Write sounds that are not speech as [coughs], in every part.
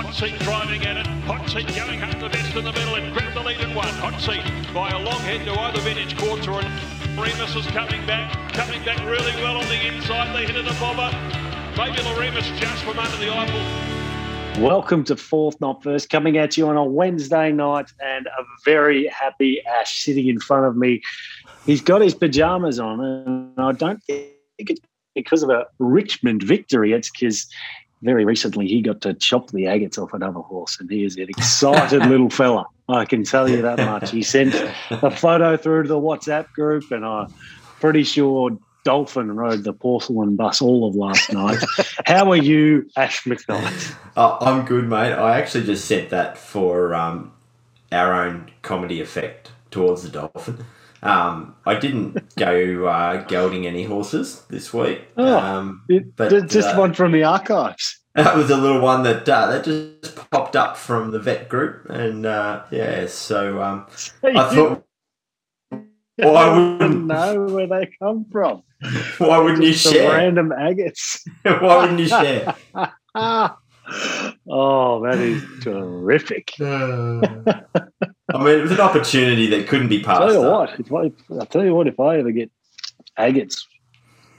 Hot seat driving at it. Hot seat going up the best in the middle and grabbed the lead in one. Hot seat by a long head to either vintage quarter and Remus is coming back, coming back really well on the inside. They hit it a bobber. Maybe Loremus just from under the eyeball. Welcome to Fourth Not First, coming at you on a Wednesday night, and a very happy Ash sitting in front of me. He's got his pajamas on, and I don't think it's because of a Richmond victory. It's because very recently he got to chop the agates off another horse, and he is an excited [laughs] little fella. I can tell you that much. He sent a photo through to the WhatsApp group, and I'm pretty sure Dolphin rode the porcelain bus all of last [laughs] night. How are you, Ash McKnight? Uh, I'm good, mate. I actually just sent that for um, our own comedy effect towards the Dolphin. Um, I didn't go uh, gelding any horses this week. Oh, um, it, but, just uh, one from the archives. [laughs] That was a little one that uh, that just popped up from the vet group, and uh, yeah, so um, [laughs] I thought, why I wouldn't know where they come from. [laughs] why wouldn't you share? random agates. why wouldn't you share? Oh, that is terrific. [laughs] I mean, it was an opportunity that couldn't be passed. tell you up. what, if I, I'll tell you what, if I ever get agates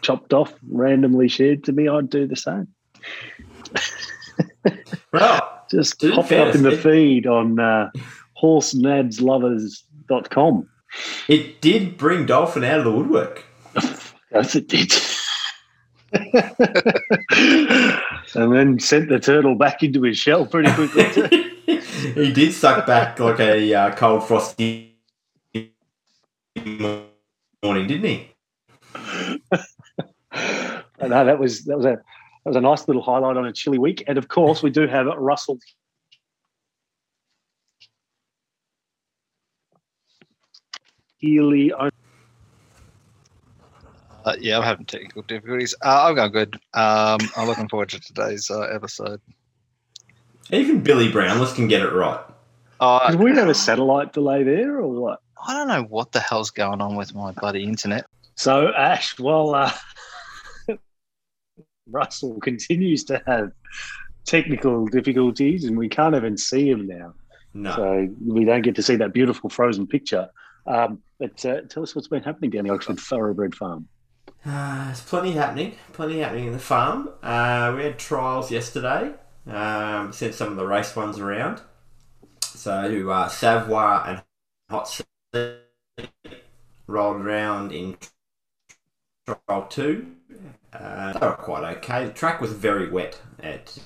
chopped off, randomly shared to me, I'd do the same. [laughs] Well, Just To pop it up in the it- feed on uh, horsenadslovers.com. it did bring Dolphin out of the woodwork. [laughs] Yes, it did. And then sent the turtle back into his shell pretty quickly. too. [laughs] he did suck back like a uh, cold frosty morning, didn't he? [laughs] I know that was that was a that was a nice little highlight on a chilly week. And of course, we do have Russell Healy. Uh, yeah, I'm having technical difficulties. Uh, I'm going good. Um, I'm looking forward to today's uh, episode. Even Billy Brownless can get it right. Uh, Did we have a satellite delay there, or what? I don't know what the hell's going on with my bloody internet. So Ash, well, uh, [laughs] Russell continues to have technical difficulties, and we can't even see him now. No. So we don't get to see that beautiful frozen picture. Um, but uh, tell us what's been happening down the Oxford Thoroughbred Farm. Uh, there's plenty happening. Plenty happening in the farm. Uh, we had trials yesterday. Um, sent some of the race ones around. So uh, Savoir and Hot Seat rolled around in trial two. Uh, they were quite okay. The track was very wet at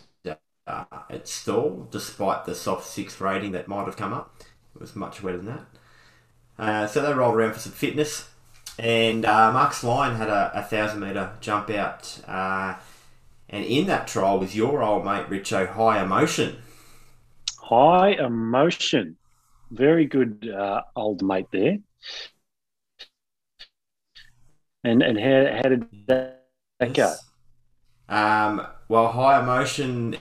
uh, at Stall, despite the soft six rating that might have come up. It was much wetter than that. Uh, so they rolled around for some fitness. And uh, Mark Sline had a, a thousand metre jump out. Uh, and in that trial was your old mate Richo High Emotion. High emotion, very good uh, old mate there. And and how, how did that, that go? Um, well, High Emotion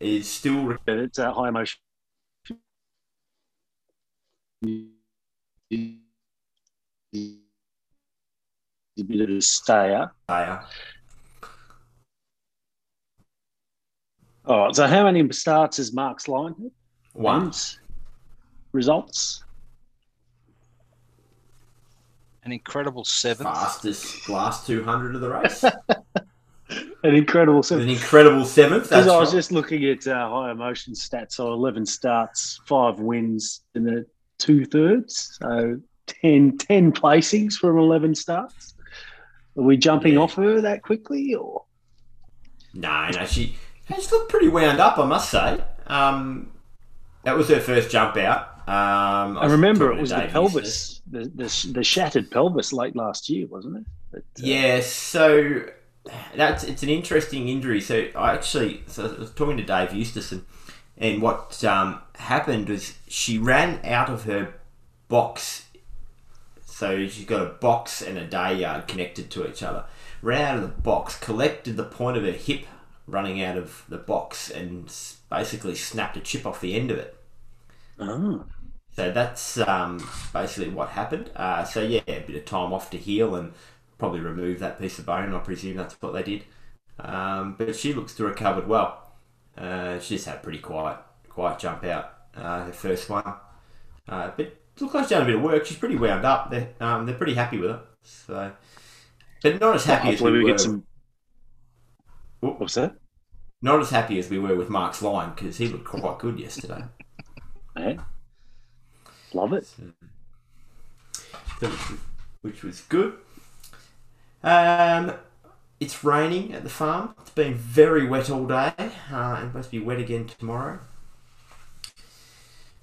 is still It's a high emotion. A bit of a stayer. player. All right. So, how many starts has Mark's line? had? One. Wins? Results? An incredible seventh. Fastest last 200 of the race. [laughs] An incredible With seven. an incredible seventh. Because I was right. just looking at uh, high emotion stats. So, 11 starts, five wins in the two thirds. So, 10, 10 placings from 11 starts. Are we jumping Yeah. off her that quickly? or No, no, she she's looked pretty wound up, I must say. Um, that was her first jump out. Um, I remember it was the pelvis, the, the, the shattered pelvis late last year, wasn't it? But, uh, Yeah, so that's it's an interesting injury. So I actually so I was talking to Dave Eustace, and, and what um, happened was she ran out of her box. So she's got a box and a day yard connected to each other. Ran out of the box, collected the point of her hip running out of the box, and basically snapped a chip off the end of it. Oh. So that's um, basically what happened. Uh, so yeah, a bit of time off to heal and probably remove that piece of bone. I presume that's what they did. Um, but she looks to have recovered well. Uh, she just had pretty quiet, quiet jump out uh, her first one. Uh, but it looks like she's done a bit of work. She's pretty wound up. They're, um, they're pretty happy with her. So, but not as happy as Hopefully we, we were. get some. What's that? Not as happy as we were with Mark's line because he looked quite good yesterday. [laughs] Yeah. Love it. So, which was good. Um, it's raining at the farm. It's been very wet all day. Uh, it must be wet again tomorrow.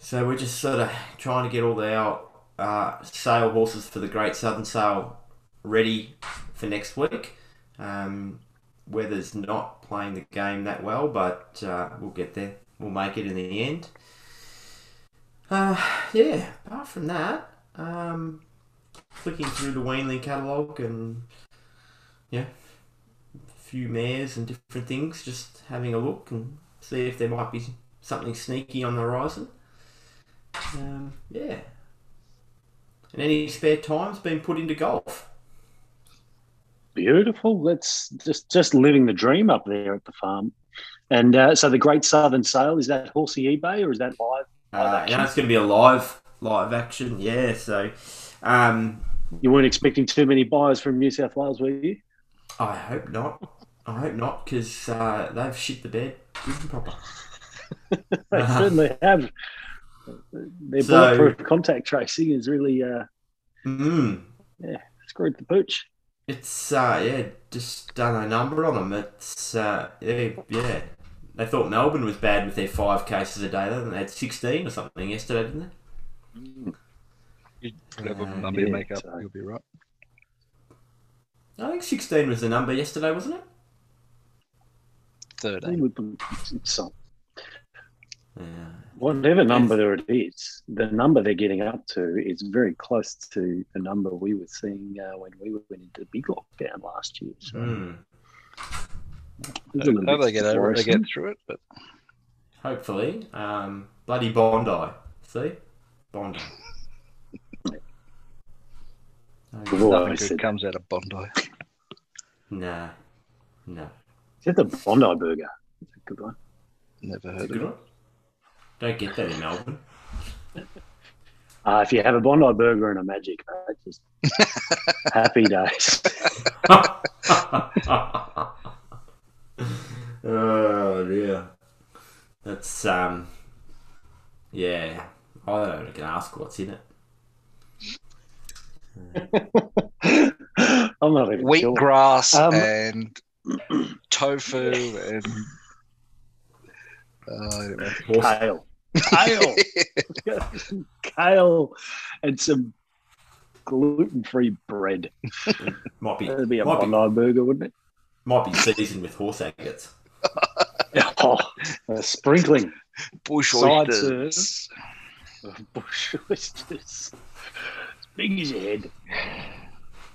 So we're just sort of trying to get all our uh, sale horses for the Great Southern Sale ready for next week. Um, weather's not playing the game that well, but uh, we'll get there. We'll make it in the end. Uh, yeah, apart from that, um, flicking through the Wainley catalogue and yeah, a few mares and different things, just having a look and see if there might be something sneaky on the horizon. Um, yeah. And any spare time's been put into golf. Beautiful. That's just just living the dream up there at the farm. And uh, so the Great Southern Sale is that horsey eBay or is that live? Uh, yeah, it's going to be a live live action. Yeah, so um, You weren't expecting too many buyers from New South Wales, were you? I hope not. I hope not because uh, they've shit the bed good and proper. [laughs] They certainly have. Their So- bulletproof contact tracing is really uh, Mm. screwed the pooch. It's uh yeah, just done a number on them. It's uh yeah, yeah. They thought Melbourne was bad with their five cases a day. Then they had sixteen or something yesterday, didn't they? Whatever Uh, number you yeah, make up, so- you'll be right. I think sixteen was the number yesterday, wasn't it? Thirteen. With them- so Yeah. whatever number it is, the number they're getting up to is very close to the number we were seeing uh, when we went into the big lockdown last year. So Mm. it's a little How they get over it, they get through it, but Hopefully, um, bloody Bondi. See, Bondi. We've [laughs] No, nothing good comes out of Bondi. no, no. Is that the Bondi burger? That's a good one. Never It's a heard good of it. one. Don't get that in Melbourne. Uh, if you have a Bondi burger and a magic, mate, just [laughs] happy days. [laughs] oh dear. That's um. Yeah, I don't even can ask what's in it. [laughs] I'm not even sure. Wheatgrass Um, and [clears throat] tofu and uh, Kale. Kale. [laughs] Kale and some gluten-free bread. might be That'd be a might be, Bondi burger, wouldn't it? might be seasoned with horse agates. [laughs] Oh, a sprinkling bush Side oysters. bush oysters. As big as your head.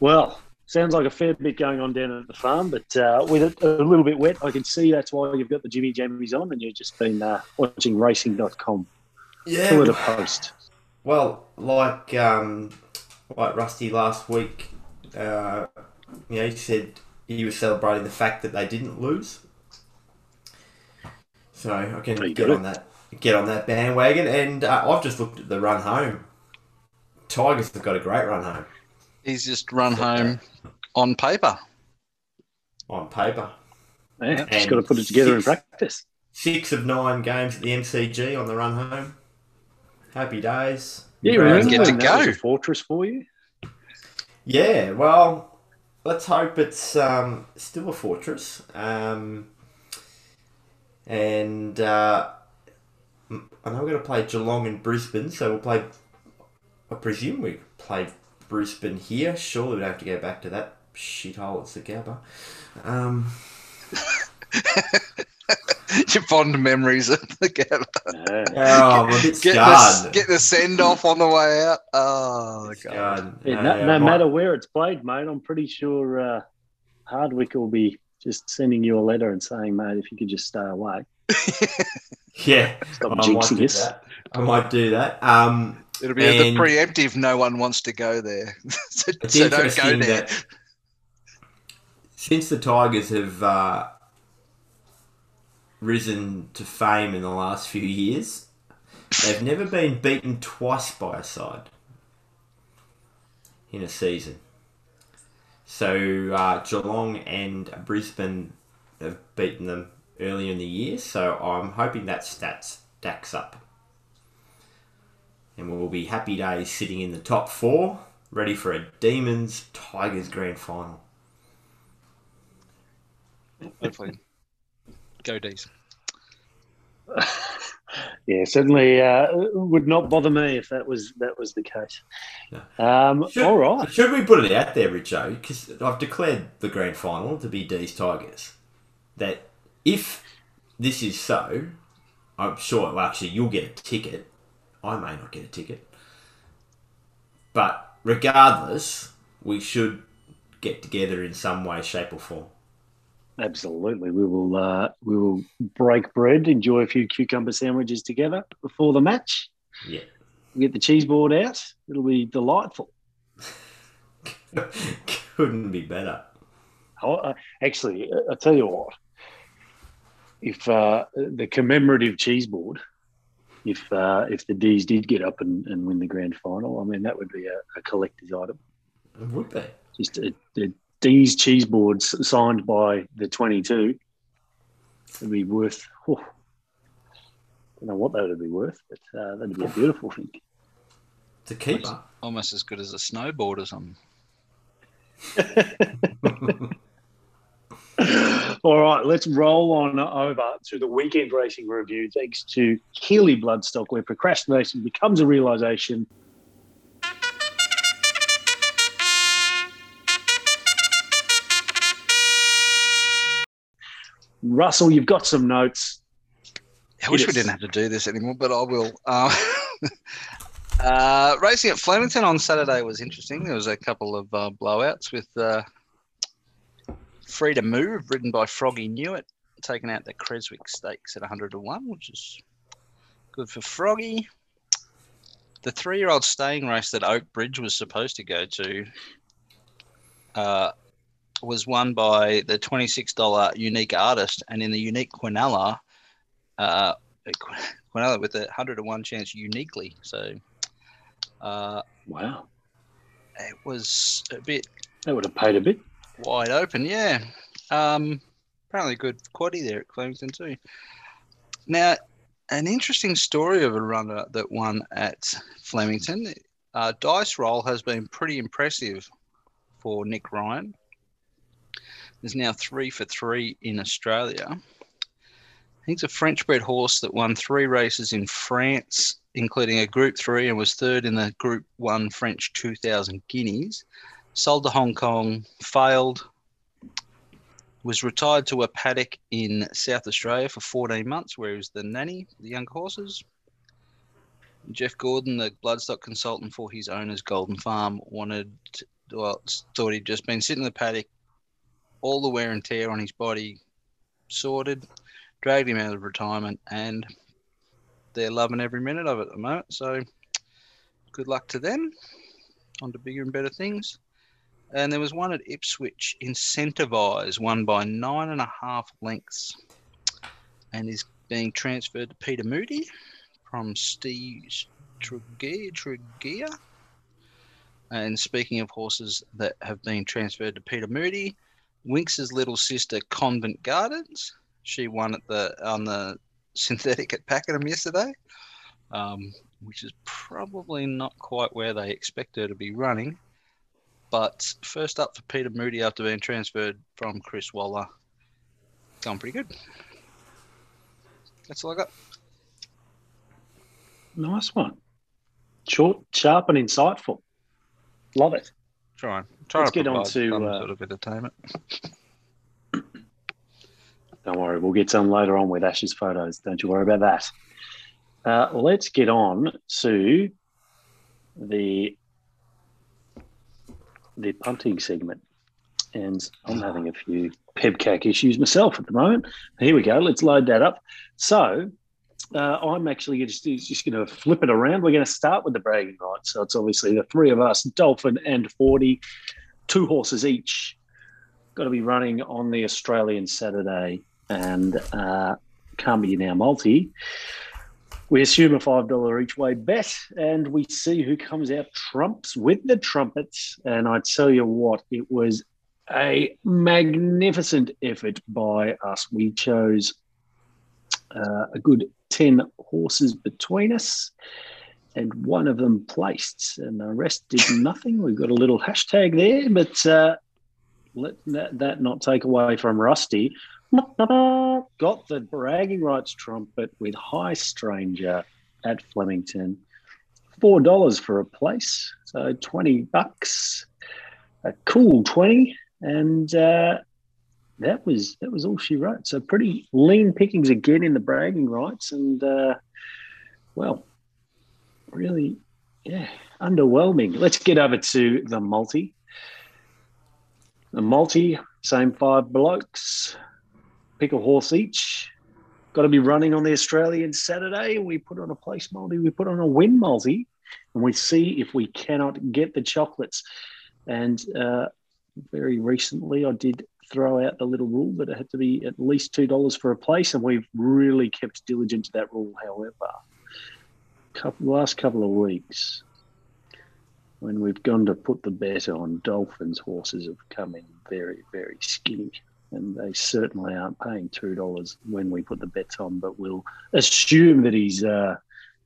Well, sounds like a fair bit going on down at the farm, but uh, with it a little bit wet, I can see that's why you've got the Jimmy Jammies on and you've just been uh, watching racing.com. Two at a post. Well, like um, like Rusty last week, uh, you know, he said he was celebrating the fact that they didn't lose. So I can get good. on that get on that bandwagon, and uh, I've just looked at the run home. Tigers have got a great run home He's just run home on paper. on paper. Yeah, just And got to put it together in practice. Six of nine games at the MCG on the run home. Happy days. Yeah, you remember Get to them. that was go. a fortress for you? Yeah, well, let's hope it's um, still a fortress. Um, and uh, m- I know we're going to play Geelong and Brisbane, so we'll play. I presume we play Brisbane here. Surely we don't have to go back to that shithole at the Gabba. Um, [laughs] Your fond memories of the Gabba. Yeah. oh, I'm a bit Get scarred. the, get the send off on the way out. Oh, God. Scarred. Yeah, no, I no might- matter where it's played, mate, I'm pretty sure uh, Hardwick will be just sending you a letter and saying, mate, if you could just stay away. [laughs] Yeah, Stop I might jinxing do us. that. I might do that. Um, It'll be the And- preemptive. No one wants to go there, [laughs] so, so don't go there. since the Tigers have uh, risen to fame in the last few years, they've never been beaten twice by a side in a season. So uh, Geelong and Brisbane have beaten them earlier in the year, so I'm hoping that stat stacks up. And we'll be happy days sitting in the top four, ready for a Demons Tigers grand final. Hopefully, [laughs] go D's. [laughs] Yeah, certainly uh, would not bother me if that was that was the case. Um, Should, all right. Should we put it out there, Richo? Because I've declared the grand final to be D's Tigers. That if this is so, I'm sure. Well, actually, you'll get a ticket. I may not get a ticket, but regardless, we should get together in some way, shape, or form. Absolutely, we will. Uh, we will break bread, enjoy a few cucumber sandwiches together before the match. Yeah. Get the cheese board out. It'll be delightful. [laughs] Couldn't be better. Oh, uh, actually, I tell you what. If uh, the commemorative cheese board, if uh, if the D's did get up and, and win the grand final, I mean that would be a, a collector's item. It would be. Just a, a D's cheese boards signed by the twenty two. It'd be worth. Oh, don't know what that would be worth, but uh, that'd be a beautiful thing. It's a keeper. Almost as good as a snowboard or something. [laughs] [laughs] [laughs] All right, let's roll on over to the weekend racing review. Thanks to Healy Bloodstock, where procrastination becomes a realization. Russell, you've got some notes. I wish we didn't have to do this anymore, but I will. Uh, [laughs] uh, racing at Flemington on Saturday was interesting. There was a couple of uh, blowouts with uh, Free to Move, ridden by Froggy Newitt, taking out the Creswick Stakes at 100 to 1, which is good for Froggy. The three year old staying race that Oak Bridge was supposed to go to uh, was won by the $26 unique artist, and in the unique Quinella, uh, Quinella with a 100 to 1 chance uniquely. So uh, Wow, it was a bit that would have paid a bit. Wide open, yeah. Um, apparently good quaddy there at Flemington too. Now, an interesting story of a runner that won at Flemington. Uh, dice roll has been pretty impressive for Nick Ryan. There's now three for three in Australia. He's a French bred horse that won three races in France, including a Group 3 and was third in the Group 1 French 2000 Guineas. Sold to Hong Kong, failed, was retired to a paddock in South Australia for 14 months where he was the nanny for the young horses. Jeff Gordon, the bloodstock consultant for his owner's Golden Farm, wanted, well, thought he'd just been sitting in the paddock, all the wear and tear on his body sorted, dragged him out of retirement, and they're loving every minute of it at the moment. So good luck to them. On to bigger and better things. And there was one at Ipswich, Incentivize, won by nine and a half lengths, and is being transferred to Peter Moody from Steve. Tregea. And speaking of horses that have been transferred to Peter Moody, Winx's little sister Convent Gardens. She won at the on the synthetic at Pakenham yesterday, um, which is probably not quite where they expect her to be running. But first up for Peter Moody after being transferred from Chris Waller, going pretty good. That's all I got. Nice one. Short, sharp, and insightful. Love it. Trying, trying Let's get on to, uh, sort of entertainment. [coughs] Don't worry, we'll get some later on with Ash's photos. Don't you worry about that. Uh, let's get on to the the punting segment. And I'm having a few pebcac issues myself at the moment. Here we go. Let's load that up. So uh, I'm actually just, just going to flip it around. We're going to start with the bragging rights. So it's obviously the three of us, Dolphin and 40, two horses each. got to be running on the Australian Saturday and uh, can't be in our multi. We assume a $5 each way bet and we see who comes out trumps with the trumpets. And I tell you what, it was a magnificent effort by us. We chose uh, a good 10 horses between us and one of them placed, and the rest did nothing. We've got a little hashtag there, but uh, let that, that not take away from Rusty. Got the bragging rights trumpet with High Stranger at Flemington. Four dollars for a place, so twenty bucks. A cool twenty, and uh, that was that was all she wrote. So pretty lean pickings again in the bragging rights, and uh, well, really, yeah, underwhelming. Let's get over to the multi. The multi, same five blokes, pick a horse each. Got to be running on the Australian Saturday. We put on a place multi, we put on a win multi, and we see if we cannot get the chocolates. And uh, very recently, I did throw out the little rule that it had to be at least two dollars for a place, and we've really kept diligent to that rule. However, couple last couple of weeks, when we've gone to put the bet on, Dolphins horses have come in very very skinny, and they certainly aren't paying two dollars when we put the bets on. But we'll assume that he's uh,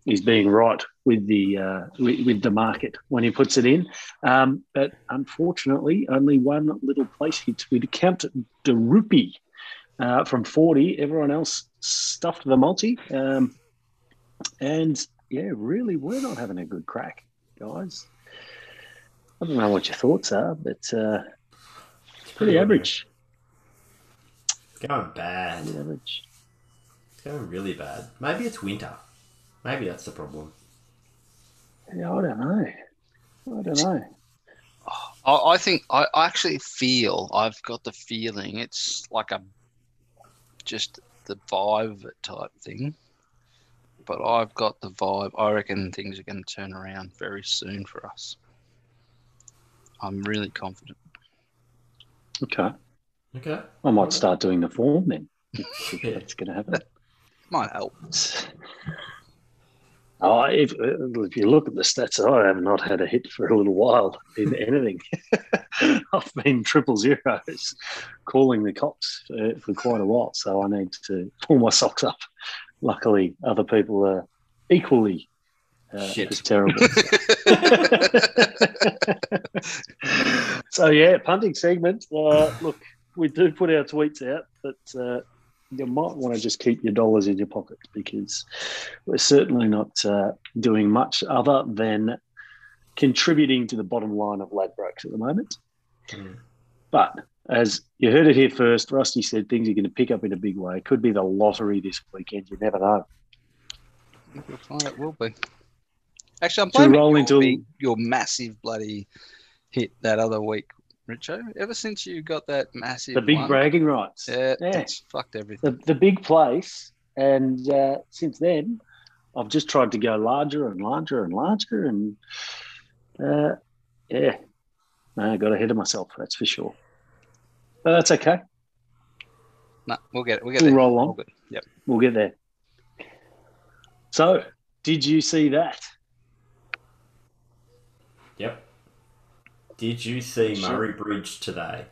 he's being right with the uh, with, with, the market when he puts it in. Um, but unfortunately, only one little place hit. We'd count the rupee uh, from forty. Everyone else stuffed the multi, um, and yeah, really, we're not having a good crack, guys. I don't know what your thoughts are, but uh, it's pretty average. Going bad. Pretty. It's going really bad. Maybe it's winter. Maybe that's the problem. Yeah, I don't know. I don't know. I, I think I actually feel I've got the feeling it's like a just the vibe type thing but I've got the vibe. I reckon things are going to turn around very soon for us. I'm really confident. Okay. Okay. I might start doing the form then. [laughs] That's going to happen. [laughs] Might help. [laughs] Oh, if, if you look at the stats, I have not had a hit for a little while in anything. I've been triple zeros calling the cops for, for quite a while, so I need to pull my socks up luckily, other people are equally uh, as terrible. so yeah, punting segment. Uh, look, we do put our tweets out, but uh, you might want to just keep your dollars in your pocket because we're certainly not uh, doing much other than contributing to the bottom line of Ladbrokes at the moment. Mm. But as you heard it here first, Rusty said things are going to pick up in a big way. It could be the lottery this weekend. You never know. It will be. Actually, I'm playing roll into your massive bloody hit that other week, Richo. Ever since you got that massive, the big one, bragging rights, yeah, yeah. fucked everything. The, the big place, and uh, since then, I've just tried to go larger and larger and larger, and uh, yeah, no, I got ahead of myself. That's for sure. But that's okay. No, we'll get it. We'll get we'll there. roll on. Yep. We'll get there. So, did you see that? Yep. Did you see sure. Murray Bridge today?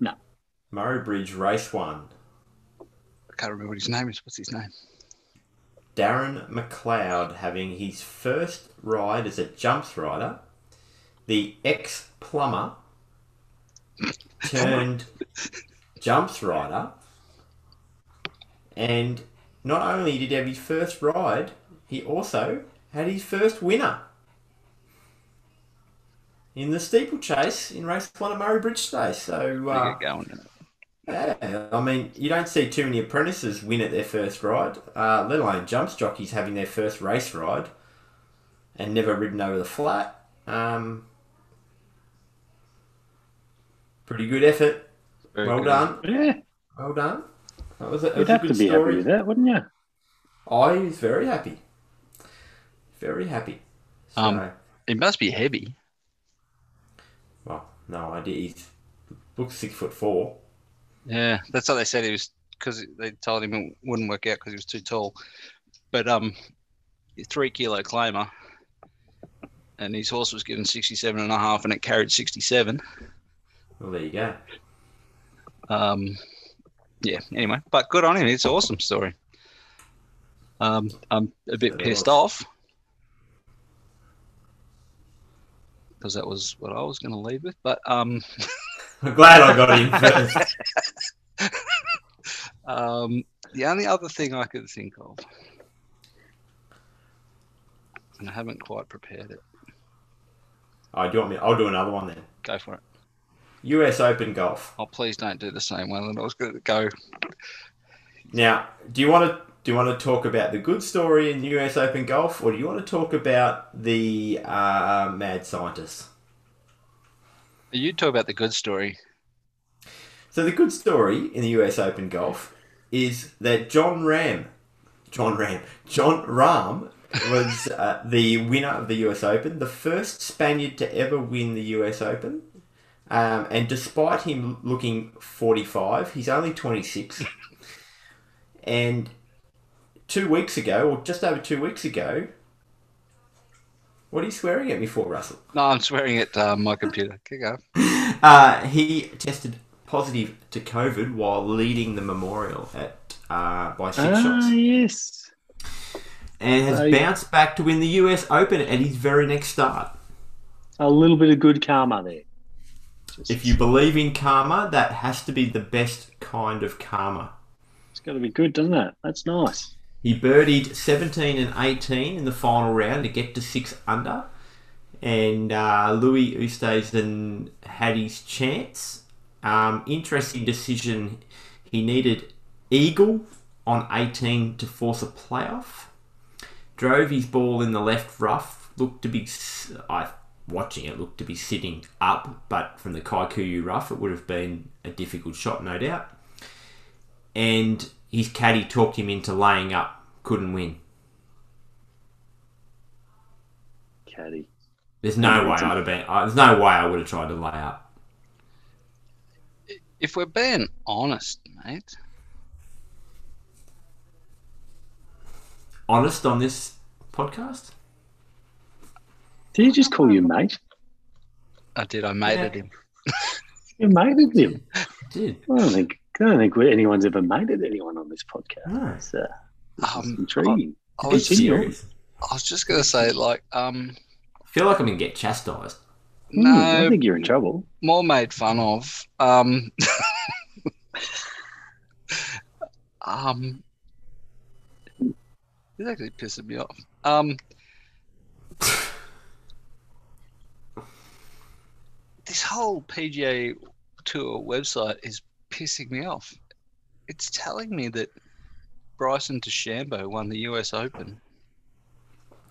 No. Murray Bridge race one. I can't remember what his name is. What's his name? Darren McLeod having his first ride as a jumps rider. The ex plumber [laughs] turned jumps rider, and not only did he have his first ride, he also had his first winner in the steeplechase in race one at Murray Bridge today. So, uh, going, yeah, I mean, you don't see too many apprentices win at their first ride, uh, let alone jumps jockeys having their first race ride and never ridden over the flat. Um, Pretty good effort. Very well good. done. Yeah. Well done. That was a, You'd have to be story. happy with that, wouldn't you? I was very happy. Very happy. So, um, it must be heavy. Well, no idea. He's Looks six foot four. Yeah, that's what they said. He was because they told him it wouldn't work out because he was too tall. But um, three kilo claimer, and his horse was given 67 and a half, and it carried 67. Well, there you go. Um, yeah. Anyway, but good on him. It's an awesome story. Um, I'm a bit pissed off because that was what I was going to lead with. But um, [laughs] I'm glad I got in [laughs] first. um, the only other thing I could think of, and I haven't quite prepared it. Oh, do you want me? I'll do another one then. Go for it. U.S. Open golf. Oh, please don't do the same one that I was going to go. Now, do you want to do you want to talk about the good story in U.S. Open golf, or do you want to talk about the uh, mad scientists? You talk about the good story. So the good story in the U.S. Open golf is that Jon Rahm, Jon Rahm, Jon Rahm was uh, the winner of the U.S. Open, the first Spaniard to ever win the U.S. Open. Um, and despite him looking 45, he's only 26. and two weeks ago, or just over two weeks ago, what are you swearing at me for, Russell? No, I'm swearing at uh, my computer. Kick up. [laughs] Uh, he tested positive to COVID while leading the memorial at uh, by six Ah, shots, yes. and has Uh, yeah. bounced back to win the US Open at his very next start. A little bit of good karma there. Just- If you believe in karma, that has to be the best kind of karma. It's got to be good, doesn't it? That's nice. He birdied 17 and 18 in the final round to get to six under, and uh, Louis Oosthuizen had his chance. Um, interesting decision. He needed eagle on 18 to force a playoff. Drove his ball in the left rough. Looked to be, I watching it looked to be sitting up, but from the kikuyu rough, it would have been a difficult shot, no doubt. And his caddy talked him into laying up, couldn't win. Caddy. There's no way I'd have been. Uh, there's no way I would have tried to lay up. If we're being honest, mate, Honest on this podcast. Did he just call you mate? I did. I mated Yeah. him. You mated him. I did. I don't think I don't think anyone's ever mated anyone on this podcast. No. It's, uh, it's Um, intriguing. I Be was, Continue. I was just going to say, like, um, I feel like I'm gonna get chastised. No, I no, think you're in trouble. more made fun of. Um, um, it's actually pissing me off. Um, this whole PGA Tour website is pissing me off. It's telling me that Bryson DeChambeau won the US Open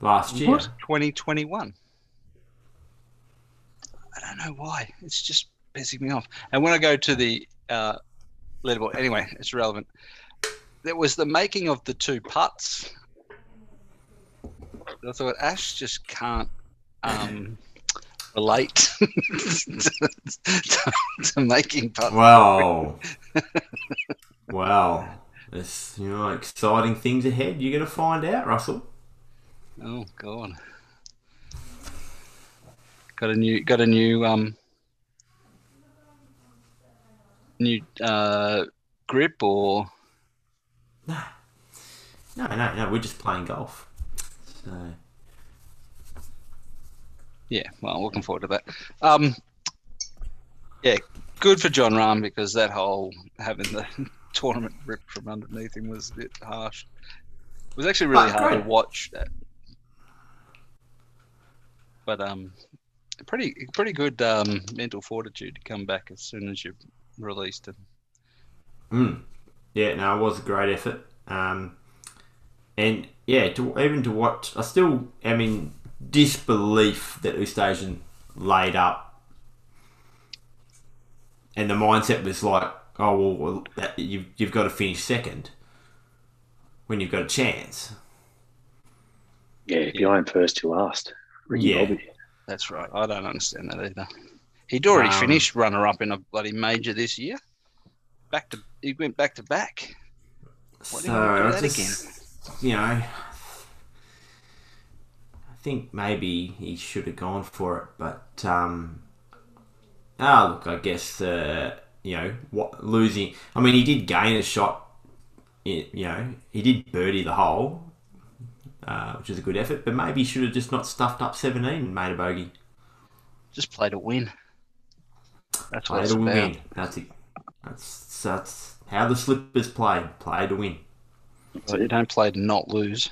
Last year. 2021. I don't know why. It's just pissing me off. And when I go to the uh, leaderboard, anyway, it's relevant. There was the making of the two putts. I thought Ash just can't um, relate to, [laughs] to, to making putts. Wow. wow. there's you know exciting things ahead. You're gonna find out, Russell. Oh God! Got a new, got a new, um, new uh, grip or No, no, no, no. We're just playing golf. So yeah. Well, looking forward to that. Um, yeah, good for Jon Rahm because that whole having the [laughs] tournament ripped from underneath him was a bit harsh. It was actually really But hard to watch that. But um, pretty pretty good um, mental fortitude to come back as soon as you're released and Mm. Yeah, no, it was a great effort. Um, and yeah, to even to watch, I still I in disbelief that Oosthuizen laid up, and the mindset was like, oh well, well that, you've you've got to finish second when you've got a chance. Yeah, if you aim first, you last. Ricky Yeah. Bobby. That's right. I don't understand that either. He'd already Um, finished runner up in a bloody major this year. Back to he went back to back. Why do so you do that just, you know, I think maybe he should have gone for it, but um, ah, look, I guess uh, you know what losing. I mean, he did gain a shot. You know, he did birdie the hole, uh, which is a good effort. But maybe he should have just not stuffed up seventeen and made a bogey. Just play to win. That's what Play it's to about. win. That's it. That's that's how the slippers play. Play to win. So you don't play to not lose.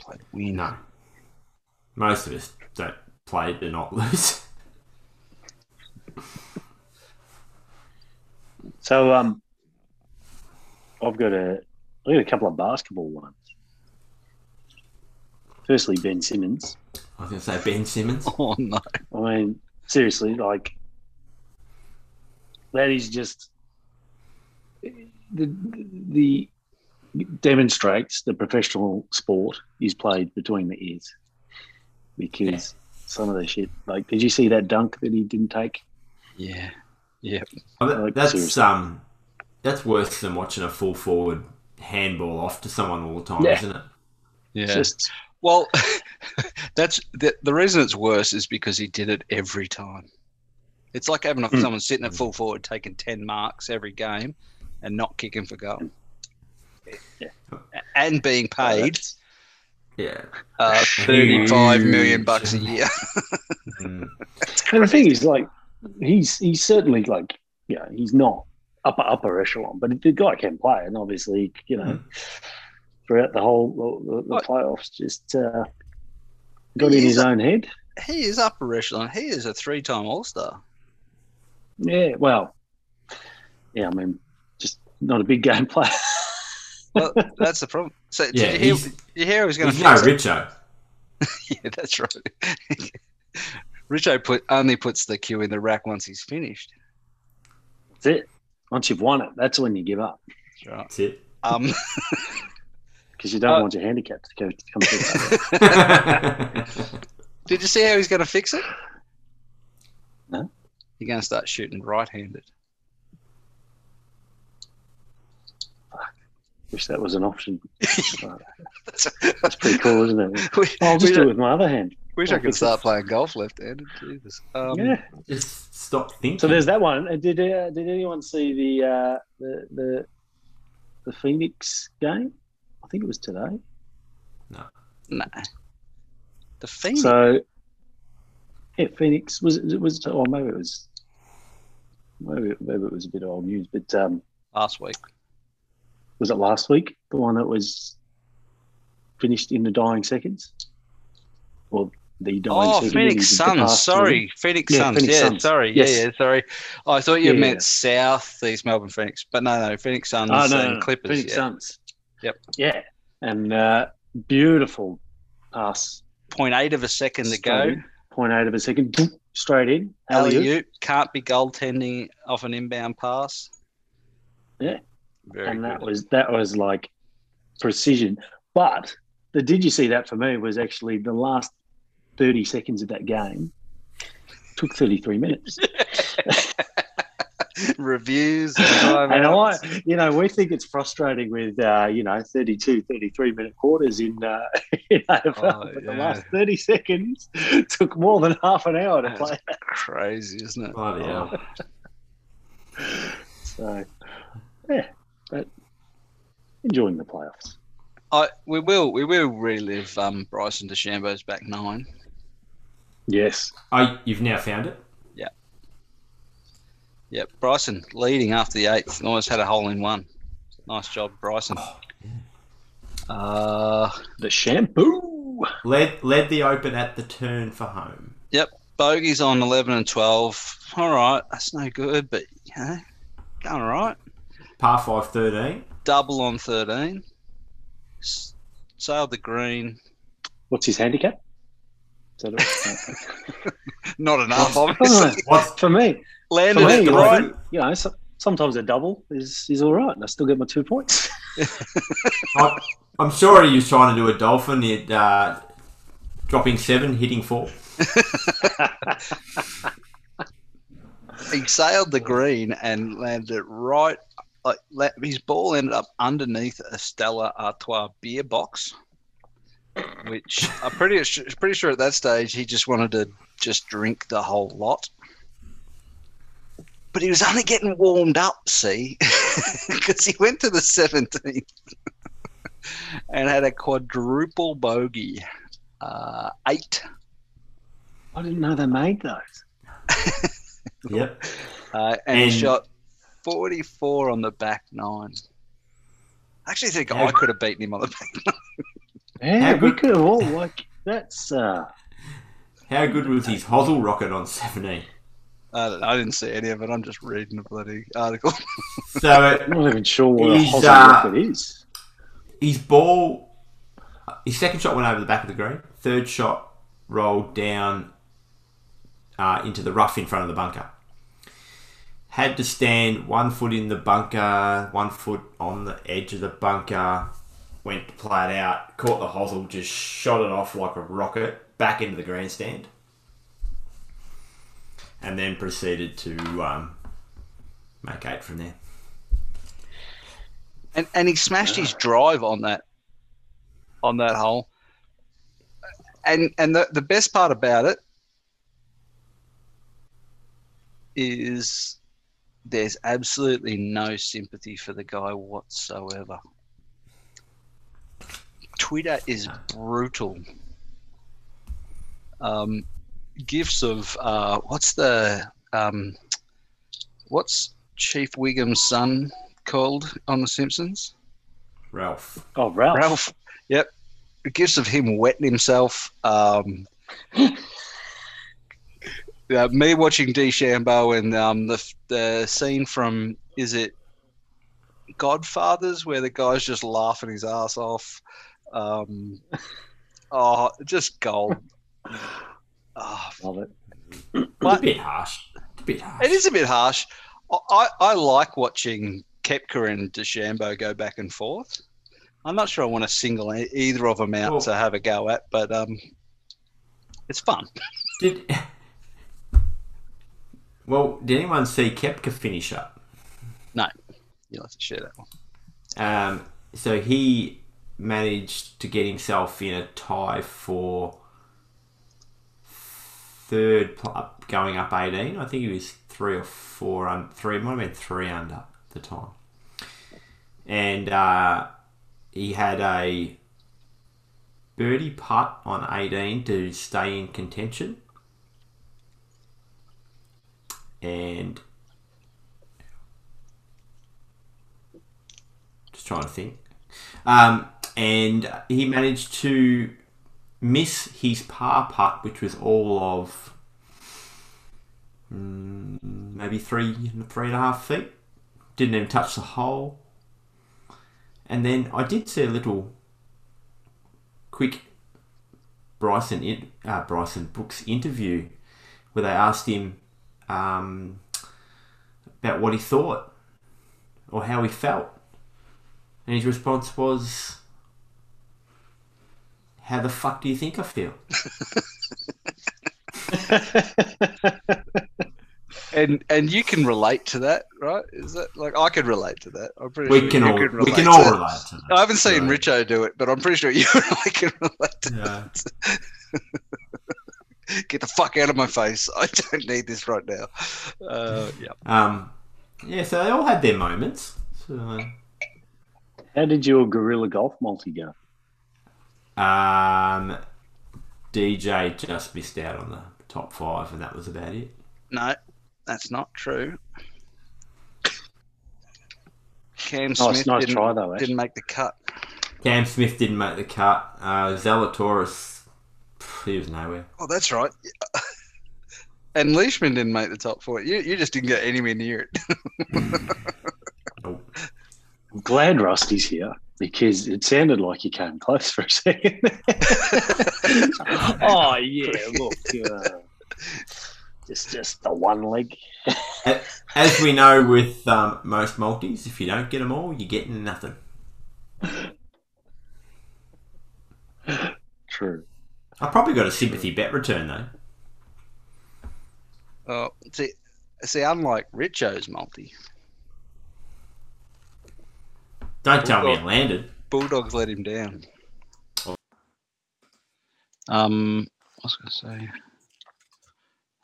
Play to win. No. Most of us don't play to not [laughs] lose. So um, I've got a I've got a couple of basketball ones. Firstly, Ben Simmons. I was going to say Ben Simmons. [laughs] Oh no. I mean, seriously, like that is just the the demonstrates the professional sport is played between the ears because some of the shit. Like, did you see that dunk that he didn't take? Yeah. Yeah. Oh, that- Like, that's seriously. um, that's worse than watching a full forward handball off to someone all the time, Yeah. isn't it? Yeah. Just Well, [laughs] that's the, the reason it's worse is because he did it every time. It's like having Mm. someone sitting at full forward taking 10 marks every game and not kicking for goal. Yeah. And being paid Yeah. uh, 35 Huge. million bucks a year. [laughs] Mm. And the thing is, like, he's he's certainly like, yeah, he's not upper upper echelon, but the guy can play, and obviously, you know, throughout the whole the, the playoffs, just uh, got He in his a- own head. he is upper echelon. He is a three time All Star. Yeah, well, yeah, I mean, just not a big game [laughs] player. Well, that's the problem. So, Yeah, did you hear, he's- did you hear he was going to He's no fix it? Richo. [laughs] Yeah, that's right. [laughs] Richo put only puts the cue in the rack once he's finished. That's it. Once you've won it, that's when you give up That's right. That's it. Um, [laughs] because you don't Uh, want your handicap to go to come through. did you see how he's going to fix it? No. You're going to start shooting right-handed. Wish that was an option. [laughs] That's, That's pretty cool, isn't it? [laughs] we, I'll just do it with my other hand. wish I could start playing golf left-handed. Jesus. Um, yeah. Just stop thinking. So there's that one. Uh, Did uh, did anyone see the uh, the the the Phoenix game? I think it was today. No. Nah. The Phoenix. So yeah, Phoenix was it was or maybe it was maybe maybe it was a bit old news, but um, last week. Was it last week the one that was finished in the dying seconds, or the dying Oh, seconds? Phoenix Suns. Sorry, Phoenix Yeah, Suns. Phoenix yeah, Suns. sorry. Yes. Yeah, yeah, sorry. Oh, I thought you Yeah, meant yeah. South East Melbourne Phoenix, but no, no, Phoenix Suns Oh, no, and Clippers. Phoenix yeah. Suns. Yep. Yeah, and uh, beautiful pass. 0.8 of a second to go. Straight in, Point eight of a second, straight in. Alley-oop. Can't be goaltending off an inbound pass. Yeah. Very and that was that was like precision. But the did you see that for me was actually the last thirty seconds of that game took thirty three minutes. [laughs] Reviews. And [laughs] and I, you know, we think it's frustrating with uh, you know 32, 33 minute quarters in uh, [laughs] in AFL, Oh, but the last thirty seconds took more than half an hour to That's play. crazy, isn't it? Bloody hell. So yeah, but enjoying the playoffs. I, we will we will relive um, Bryson DeChambeau's back nine. Yes, Oh, you've now found it? Yeah. Yep, Bryson leading after the eighth. Almost had a hole in one. Nice job, Bryson. Uh, the shampoo. Led led the open at the turn for home. Yep, bogeys on eleven and twelve. All right, that's no good, but you know, going all right. Par 5 13. Double on thirteen. Sailed the green. What's his handicap? Is that [laughs] it? Not enough, Oh, obviously. What's for me, for Landed me, it right. know, you know, so, sometimes a double is is all right, and I still get my two points. [laughs] I, I'm sure he was trying to do a dolphin at uh, dropping seven, hitting four. [laughs] he sailed the green and landed it right. Like la- his ball ended up underneath a Stella Artois beer box, which I'm pretty [laughs] pretty sure at that stage he just wanted to just drink the whole lot. But he was only getting warmed up, see, [laughs] because he went to the 17th [laughs] and had a quadruple bogey, uh, eight. I didn't know they made those. Yep. Uh, and, he And- shot 44 on the back nine. I actually think How- I could have beaten him on the back nine. Yeah, How we could have all like that's. uh How good was his hosel rocket on 17? I, don't know, I didn't see any of it. I'm just reading a bloody article. [laughs] So I'm not even sure what a He's, hosel uh, rocket is. his ball, his second shot went over the back of the green. Third shot rolled down uh, into the rough in front of the bunker. Had to stand one foot in the bunker, one foot on the edge of the bunker. Went to play it out, caught the hosel, just shot it off like a rocket back into the grandstand, and then proceeded to um, make eight from there. and and he smashed his drive on that on that hole. And and the, the best part about it is there's absolutely no sympathy for the guy whatsoever. Twitter is brutal. Um, gifts of uh, what's the um, what's Chief Wiggum's son called on The Simpsons? Ralph. Oh, Ralph. Ralph. Yep. Gifts of him wetting himself. Um, yeah, me watching DeChambeau and um, the the scene from is it Godfathers where the guy's just laughing his ass off. Um, oh, just gold. Oh, [laughs] Love it. It's But- a bit harsh. It's a bit harsh. It is a bit harsh. I, I, I like watching Koepka and DeChambeau go back and forth. I'm not sure I want to single e- either of them out Well- to have a go at, but um, it's fun. Did [laughs] well? Did anyone see Koepka finish up? No, you'll have to share that one. Um, so he managed to get himself in a tie for third, going up eighteen. I think he was three or four, un- three. It might have been three under at the time, and uh, he had a birdie putt on eighteen to stay in contention, and just trying to think. Um, and he managed to miss his par putt, which was all of mm, maybe three, three and a half feet. Didn't even touch the hole. And then I did see a little quick Bryson uh, Bryson Brooks interview where they asked him um, about what he thought or how he felt. And his response was, How the fuck do you think I feel? [laughs] And and you can relate to that, right? Is that like I could relate to that? I'm pretty We sure can all, could we can all that. relate to that. I haven't seen Right. Richo do it, but I'm pretty sure you [laughs] and I can relate to Yeah. [laughs] Get the fuck out of my face. [laughs] I don't need this right now. Uh, yeah. Um, yeah, so they all had their moments. So, uh, How did your Gorilla Golf multi go? um, DJ just missed out on the top five, and that was about it. No, that's not true. Cam Nice, Smith nice didn't, try though. Didn't make the cut. Cam Smith didn't make the cut. Uh, Zalatoris, pff, he was nowhere. Oh, that's right. [laughs] And Leishman didn't make the top four. You, you just didn't get anywhere near it. Nope. [laughs] I'm glad Rusty's here because it sounded like you came close for a second. [laughs] oh yeah, look, uh, just just the one leg. As we know with um, most multis, if you don't get them all, you're getting nothing. True. I probably got a sympathy bet return though. Oh, see, See, unlike Richo's multi, Don't tell me it landed. Bulldogs let him down. Um, I was going to say,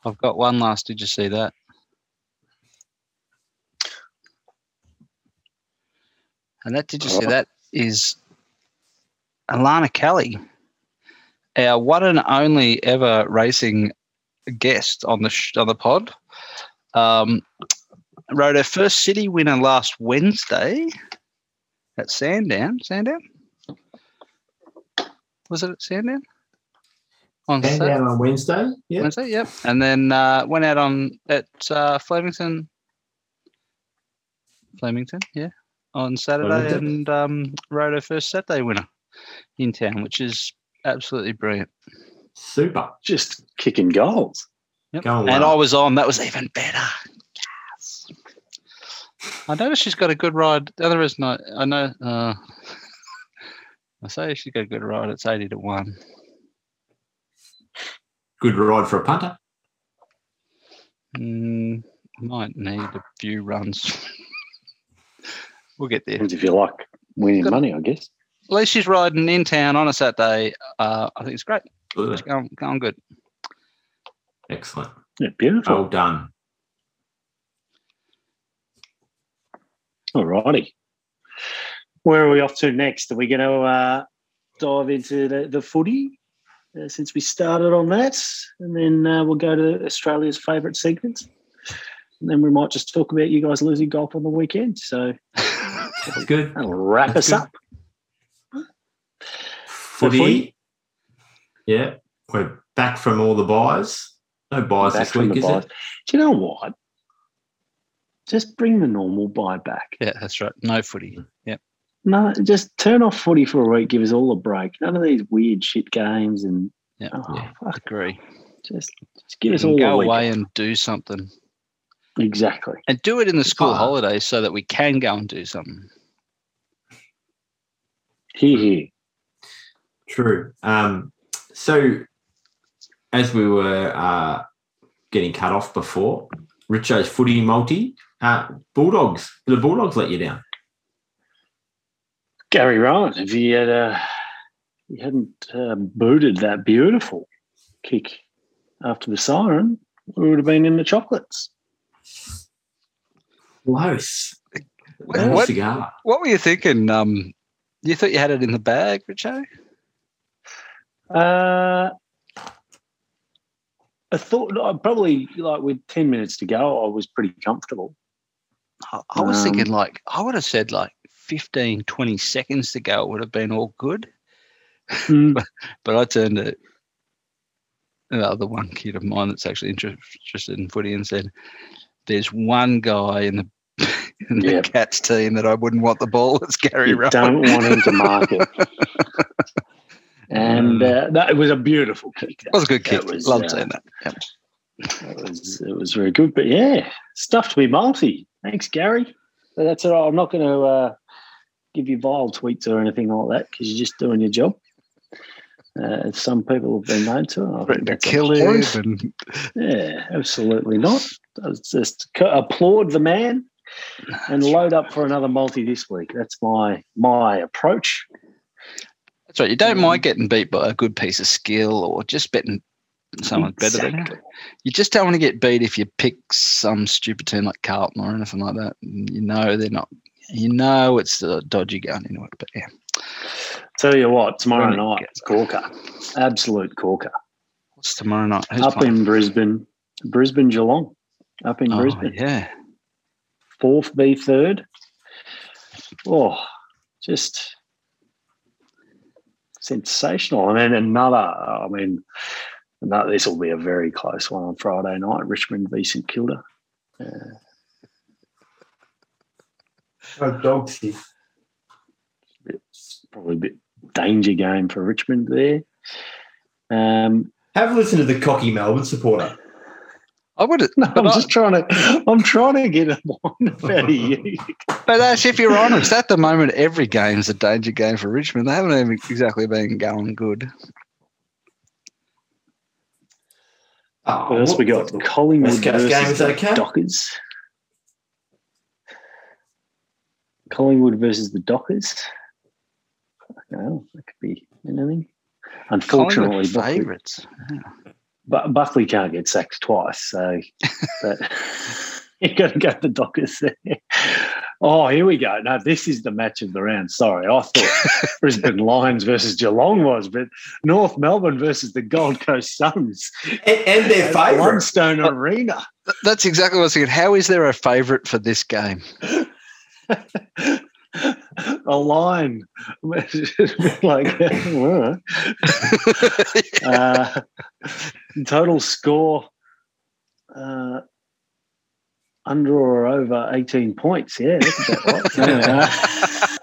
I've got one last. Did you see that? And that, did you see Oh. that? Is Alana Kelly, our one and only ever racing guest on the sh- on the pod. Um, rode her first city winner last Wednesday at Sandown. Sandown? Was it at Sandown? On And Sat- on Wednesday. Yeah. Wednesday, yep. And then uh, went out on at uh, Flemington. Flemington, yeah, on Saturday Flemington. and um, rode her first Saturday winner in town, which is absolutely brilliant. Super. Just kicking goals. Yep. Going And well. I was on. That was even better. Yes. I noticed she's got a good ride. The other is not. I know, uh, I say she's got a good ride. It's eighty to one. Good ride for a punter. Mm, might need a few runs. [laughs] we'll get there. If you like winning Got- money, I guess. At least she's riding in town on a Saturday. Uh, I think it's great. It's Good. going, going good. Excellent. Yeah, beautiful. Well done. All righty. Where are we off to next? Are we going to uh, dive into the, the footy uh, since we started on that? And then uh, we'll go to Australia's favourite segments. And then we might just talk about you guys losing golf on the weekend. So That's good. that'll wrap That's us good. up. Footy. footy? Yeah. We're back from all the buys. No buys Back this week, is buys. it? Do you know what? Just bring the normal buy back. Yeah, that's right. No footy. Yep. No, just turn off footy for a week. Give us all a break. None of these weird shit games and Yeah. oh, yeah. fuck, Agree. just just give us all go a week. away and do something. Exactly. And do it in the school Ah. holidays so that we can go and do something. Hee here. True. Um, so, as we were uh, getting cut off before, Richo's footy multi, uh, Bulldogs. The Bulldogs let you down. Gary Rohan, if he had uh, he hadn't uh, booted that beautiful kick after the siren, we would have been in the chocolates. Close. What- what- What were you thinking? Um, you thought you had it in the bag, Richo? Uh, I thought probably like with ten minutes to go, I was pretty comfortable. I, I was Um, thinking like I would have said like 15, 20 seconds to go. It would have been all good. [laughs] Mm. But I turned to the one kid of mine that's actually inter- interested in footy and said, "There's one guy in the [laughs] in the Yep. Cats team that I wouldn't want the ball. It's Gary you Rohan." don't want him to mark it. [laughs] And uh, that, it was a beautiful kick. It was a good That kick. was, Loved uh, seeing that. Yep. It was it was very good. But yeah, stuff to be multi. Thanks, Gary. But that's all right. I'm not going to uh, give you vile tweets or anything like that because you're just doing your job. Uh, as some people have been known to. Threatened to kill him Yeah, absolutely not. Just applaud the man and load up for another multi this week. That's my my approach. That's right. You don't Um, mind getting beat by a good piece of skill or just betting someone better than you. You just don't want to get beat if you pick some stupid team like Carlton or anything like that. You know they're not. You know it's a dodgy going into it. But yeah, Tell you what, tomorrow night, gets- corker, absolute corker. what's tomorrow night? Who's up playing? in Brisbane, Brisbane Geelong, up in Oh, Brisbane, yeah. fourth v third. Oh, just sensational! And then another. I mean, no, this will be a very close one on Friday night. Richmond v St Kilda. Uh, Oh, dogs here. it's probably a bit danger game for Richmond there. Um, Have a listen to the cocky Melbourne supporter. I would. [laughs] no, But I'm I- just trying to. I'm trying to get a one out of you. But Ash, if you're honest, at the moment every game's a danger game for Richmond. They haven't even exactly been going good. Oh, What else we got? what- Collingwood versus game is the okay? Dockers. Collingwood versus the Dockers. Well, that could be anything. Unfortunately, Collingwood Buckley, favourites. Bu- Buckley can't get sacked twice, so [laughs] that, [laughs] you got to go the Dockers there. Oh, here we go. No, this is the match of the round. Sorry, I thought [laughs] Brisbane Lions versus Geelong was, but North Melbourne versus the Gold Coast Suns. And, and their at favourite. Blundstone uh, Arena. That's exactly what I was thinking. How is there a favourite for this game? [laughs] a line. [laughs] Like [laughs] uh, total score uh, under or over 18 points. Yeah that's about right. Yeah.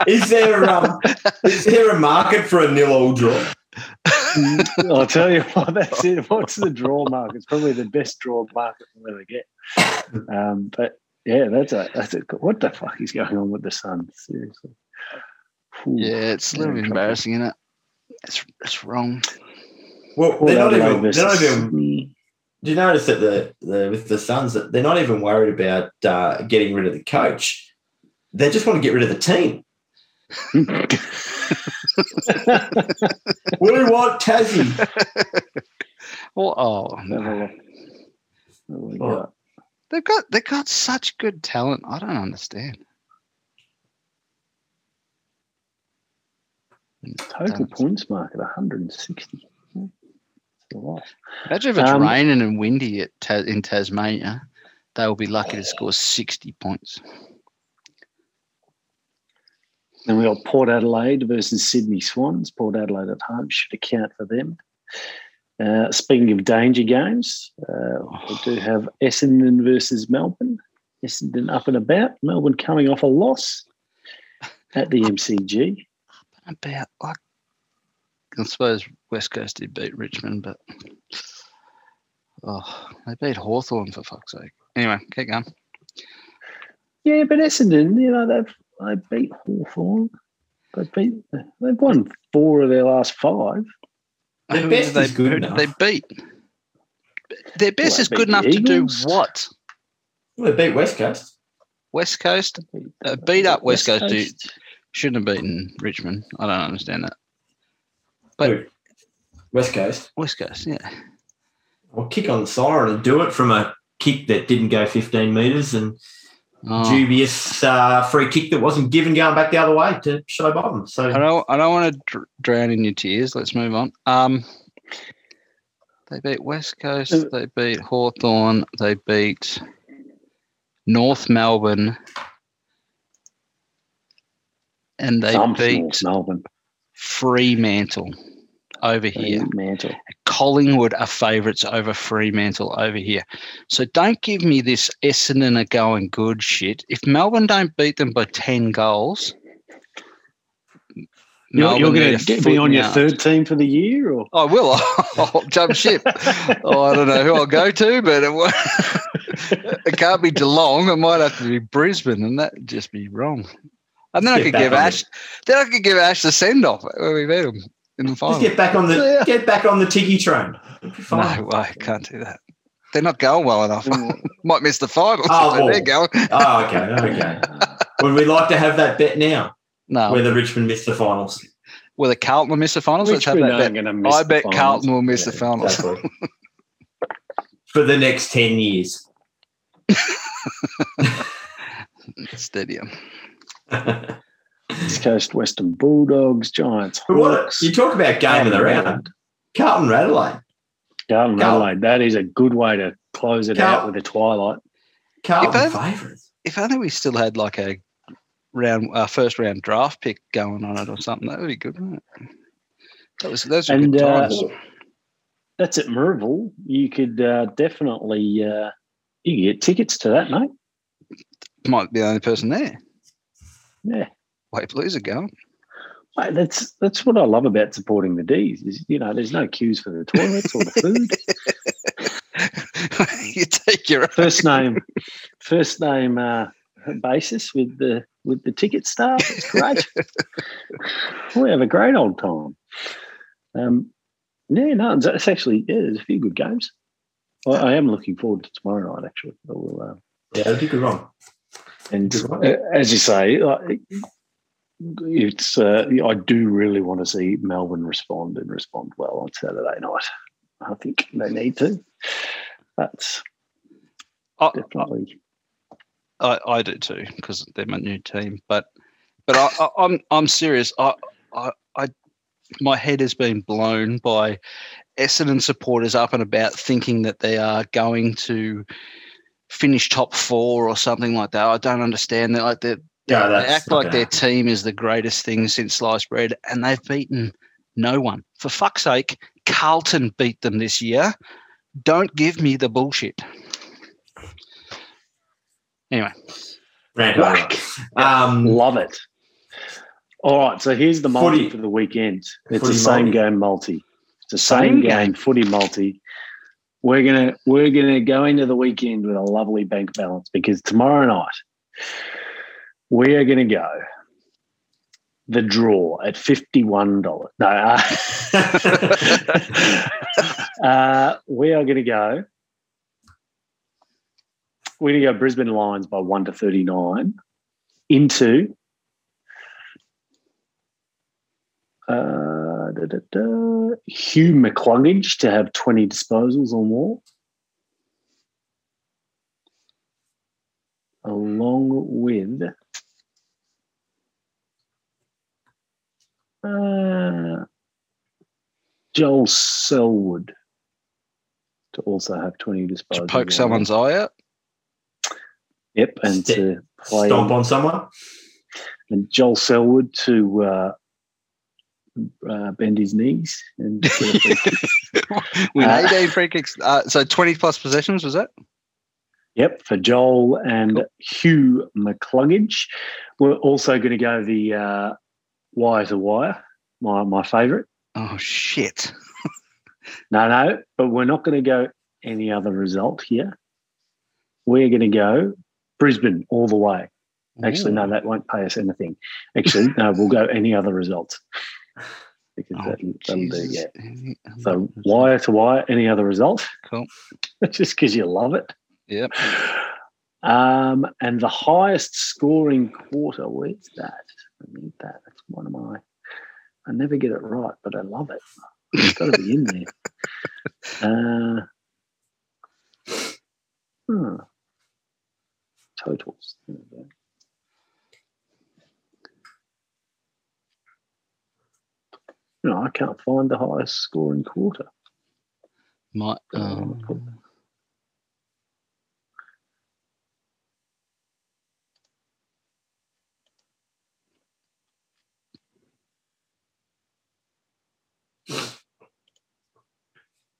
Is there um, is there a market for a nil all draw? i'll tell you what that's it. What's the draw market? It's probably the best draw market we'll ever get. Um, but yeah that's a that's a what the fuck is going on with the sun seriously Phew. Yeah, it's a little bit embarrassing, isn't it? It's it's wrong. Well, they're not even. They're not even. Do you notice that the, the with the Suns that they're not even worried about uh, getting rid of the coach? They just want to get rid of the team. [laughs] We want Tassie. [laughs] Well, oh, Have a no. look. What we Oh. they've got they've got such good talent. I don't understand. Total points market 160. Yeah, It's a lot. Imagine if it's Um, raining and windy at Ta- in Tasmania. They will be lucky to score sixty points. Then we got Port Adelaide versus Sydney Swans. Port Adelaide at home should account for them. Uh, speaking of danger games, uh, we do have Essendon versus Melbourne. Essendon up and about. Melbourne coming off a loss at the MCG. About like, I suppose West Coast did beat Richmond, but oh, they beat Hawthorn for fuck's sake. Anyway, keep going. Yeah, but Essendon, you know, they've they beat Hawthorn. They beat. They've won four of their last five. Their Who best did is they, good who enough. They beat. Their best they is good the enough to do what? Well, they beat West Coast. West Coast Uh, beat up West Coast, dude. Coast. Shouldn't have beaten Richmond. I don't understand that. But- Who? West Coast. West Coast, yeah. I'll kick on the siren and do it from a kick that didn't go 15 metres and Oh, dubious uh, free kick that wasn't given going back the other way to show bottom. So I don't. I don't want to dr- drown in your tears. Let's move on. Um, they beat West Coast. They beat Hawthorn. They beat North Melbourne, and they Thumped beat North Melbourne. Fremantle over here. Mantle. Collingwood are favourites over Fremantle over here. So don't give me this Essendon are going good shit. If Melbourne don't beat them by 10 goals, You're, you're going to a be on your the arse. third team for the year, or I will. [laughs] I'll jump ship. Oh, I don't know who I'll go to, but it, won't- [laughs] it can't be Geelong. It might have to be Brisbane, and that'd just be wrong. And then I could give on Ash. Then I could give Ash the send off where we beat them in the final. just get back on the get back on the Tiki train. Fine. No way, can't do that. They're not going well enough. Mm. [laughs] Might miss the finals. Oh, so well. they're oh. going. Oh, okay, okay. Would we like to have that bet now? No, Whether Richmond missed the finals? whether Carlton will miss the finals, let's have that bet. miss. I the bet finals. Carlton will miss the Yeah, finals. exactly. [laughs] For the next ten years. [laughs] Stadium. East Coast Western Bulldogs, Giants, But what Hawks. you talk about game of the round? Carlton Adelaide. Carlton Carlton. Adelaide. That is a good way to close it out with a twilight. Carlton If favourites. If only we still had like a round, uh, first round draft pick going on it or something, that would be good, wouldn't it? That was those And good uh, times. that's at Marvel. You could uh, definitely uh, you can get tickets to that, mate. Might be the only person there. Yeah. White Blues are going. Mate, that's that's what I love about supporting the D's. Is you know, there's no queues for the toilets or the food. [laughs] you take your First name, first name uh, basis with the with the ticket staff. It's great. [laughs] we have a great old time. Um, yeah, no, it's, it's actually yeah, there's a few good games. Well, I am looking forward to tomorrow night. Actually, I will, uh, Yeah, it'll be good one. And uh, as you say, it's. Uh, I do really want to see Melbourne respond and respond well on Saturday night. I think they need to. That's I, definitely. I, I do too because they're my new team. But but I, I, I'm I'm serious. I, I I my head has been blown by Essendon supporters up and about thinking that they are going to finish top four or something like that. I don't understand that. Like they Yeah, they act not like gonna their team is the greatest thing since sliced bread, and they've beaten no one. For fuck's sake, Carlton beat them this year. Don't give me the bullshit. Anyway, Rant over. Um, Love it. All right, so here's the multi Footy. for the weekend. It's Footy a same multi. game multi. It's a Same same, game. game footy multi. We're gonna we're gonna go into the weekend with a lovely bank balance because tomorrow night we are gonna go the draw at fifty one dollars. No, uh, [laughs] uh, we are gonna go. We're gonna go Brisbane Lions by one to thirty nine into uh, da, da, da, Hugh McCluggage to have 20 disposals or more. Along with uh, Joel Selwood to also have 20 disposals. to poke someone's eye out. Yep, and St- to play Stomp on someone. and Joel Selwood to uh, uh, bend his knees and [laughs] free [laughs] Uh, 18 free kicks. Uh, so 20 plus possessions, was that? Yep, for Joel and Hugh McCluggage. We're also going to go the uh, wire to wire, my my favourite. Oh, shit. No, no, but we're not going to go any other result here. We're going to go Brisbane all the way. Actually, no, that won't pay us anything. Actually, no, we'll go any other result because Oh, that, that'll do. Yeah. So wire to wire, any other result? [laughs] Cool. just because you love it. Yep. Um, and the highest scoring quarter, where's that? I need that. That's one of my. I never get it right, but I love it. It's got to be in there. [laughs] Uh, hmm. Totals. There we go. No, I can't find the highest scoring quarter. My, Um,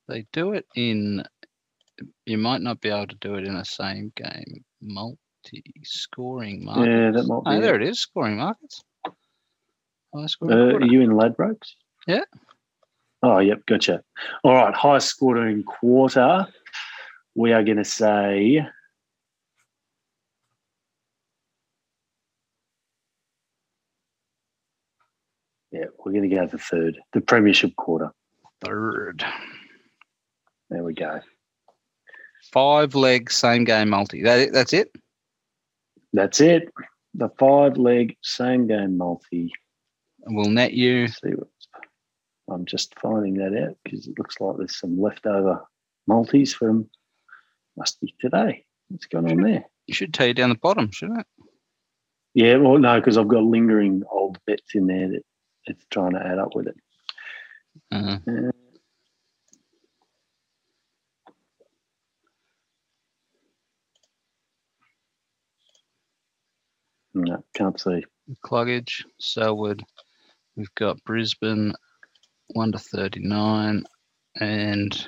they do it in. You might not be able to do it in a same game multi-scoring market. Yeah, that might be. Oh, it. there it is. Scoring markets. High scoring Uh, are you in Ladbrokes? Yeah. Oh, yep, gotcha. All right, highest scoring quarter. We are going to say. Yeah, we're going to go the third, the Premiership quarter. Third. There we go. Five leg same game multi. That it, that's it. That's it. The five leg same game multi. And we'll net you. Let's see what's. I'm just finding that out because it looks like there's some leftover multis from. Must be today. What's going on there? You should tell you down the bottom, shouldn't it? Yeah, well, no, because I've got lingering old bets in there that it's trying to add up with it. Uh, Uh, no, can't see. Cluggage, Selwood. We've got Brisbane, one to thirty-nine, and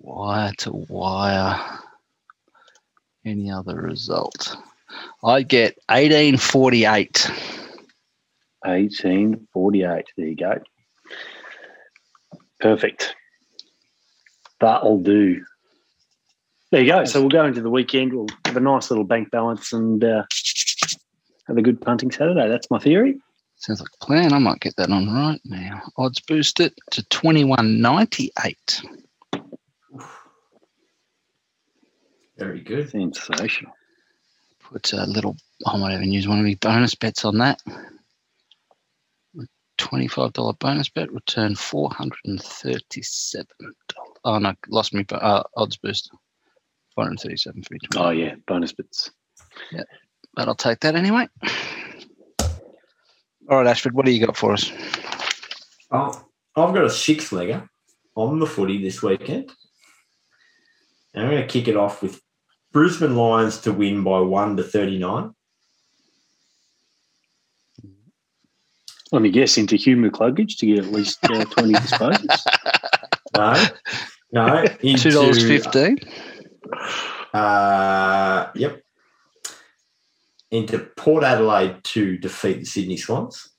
wire to wire. Any other result? I get eighteen forty-eight. 1848. There you go. Perfect. That'll do. There you go. So we'll go into the weekend. We'll have a nice little bank balance and uh, have a good punting Saturday. That's my theory. Sounds like a plan. I might get that on right now. Odds boost it to twenty-one ninety-eight. Very good. Sensational. Put a little. I might even use one of my bonus bets on that. Twenty-five dollar bonus bet return four hundred and thirty-seven dollars. Oh no, lost me. but Uh, odds boost. Four hundred thirty-seven for each. one. Oh yeah, bonus bets. Yeah. But I'll take that anyway. All right, Ashford, what do you got for us? Oh, I've got a six legger on the footy this weekend. And I'm going to kick it off with Brisbane Lions to win by 1 to 39. Let me guess into Hugh McCluggage to get at least uh, 20 [laughs] disposals. No, no. [laughs] into, Two dollars fifteen. Uh, yep. Into Port Adelaide to defeat the Sydney Swans.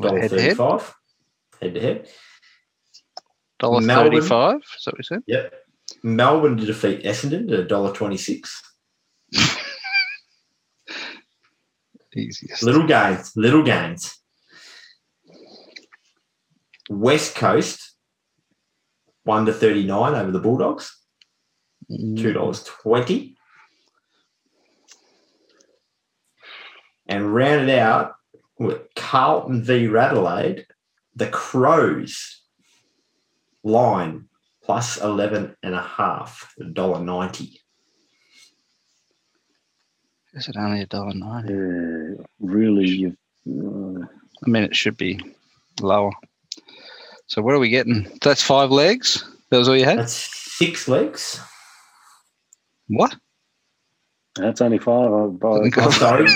Dollar head to head. thirty-five. Head to head. Dollar Melbourne. thirty-five. Is that what we said? Yep. Melbourne to defeat Essendon at $1.26. [laughs] Easiest. Little gains, little gains. West Coast, one to thirty nine over the Bulldogs, Mm. two dollars twenty, and rounded out with Carlton v Radelaide, the Crows line plus eleven and a half, dollar ninety. Is it only a dollar ninety? Uh, really, uh, I mean, it should be lower. So what are we getting? That's five legs. That was all you had. That's six legs. What? That's only five. I buy think I'm sorry.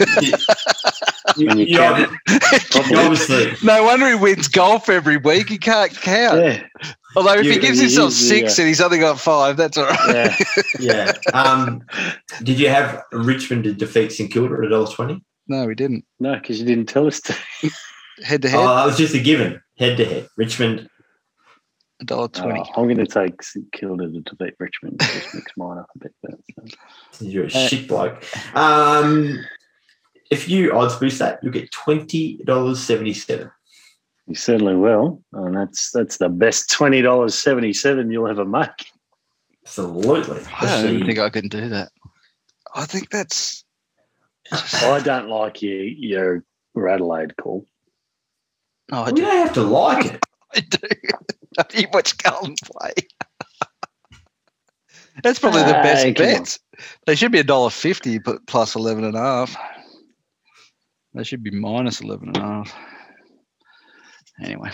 you, you you- you obviously No wonder he wins golf every week. He can't count. Yeah, Although if he gives he himself is, six yeah. and he's only got five, that's all right. yeah. [laughs] yeah. Um, did you have Richmond to defeat St Kilda at dollar twenty? No, we didn't. No, because you didn't tell us to. Head to head. Oh, head, that was just a given. Head to head. Richmond. A dollar twenty. Oh, I'm going to take St Kilda to defeat Richmond. Just mix mine up a bit. But, so. You're a Uh, shit bloke. Um, if you odds boost that, you'll get twenty dollars seventy seven. You certainly will, and that's that's the best twenty dollars seventy seven you'll ever make. Absolutely. I don't even think I can do that. I think that's. I don't like you, your Adelaide call. No, I we do. don't have to like it. [laughs] I do. [laughs] you watch Carlton play. That's probably the best Hey, come on. bets. They should be a dollar fifty, but plus eleven and a half. They should be minus eleven and a half. Anyway,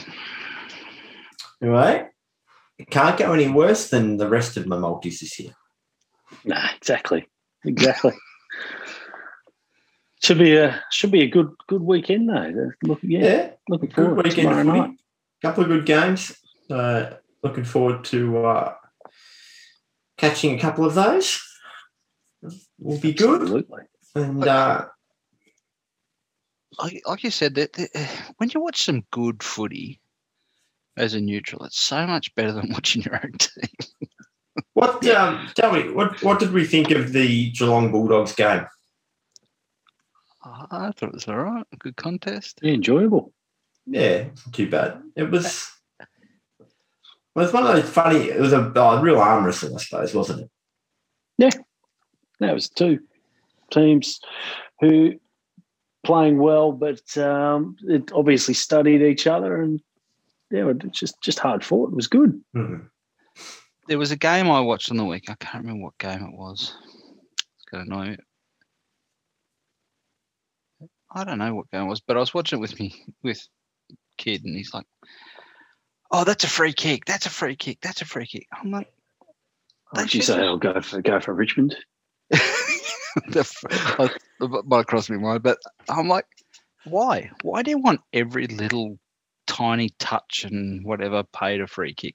Anyway, it can't go any worse than the rest of my multis this year. Nah, exactly, exactly. [laughs] should be a should be a good good weekend though. Look, yeah, Yeah. looking Good forward to weekend of tomorrow night. couple of good games. Uh, looking forward to uh, catching a couple of those. Will be good. Absolutely. And uh, like, like you said, that that, uh, when you watch some good footy as a neutral, it's so much better than [laughs] watching your own team. what? Um, tell me, what what did we think of the Geelong Bulldogs game? I thought it was all right. Good contest. Yeah, enjoyable. Yeah, too bad. It was. Well, it was one of those funny. It was a oh, real arm wrestle, I suppose, wasn't it? Yeah, that was two teams who playing well, but um, it obviously studied each other, and yeah, it just just hard fought. It was good. Mhm. There was a game I watched on the week. I can't remember what game it was. It's going to annoy me. I don't know what game it was, but I was watching it with me with kid, and he's like, "Oh, that's a free kick. That's a free kick. That's a free kick." I'm like, They Did you should say I'll go for go for Richmond? [laughs] the, f- I- might crossed my mind, but I'm like, why? Why do you want every little tiny touch and whatever paid a free kick?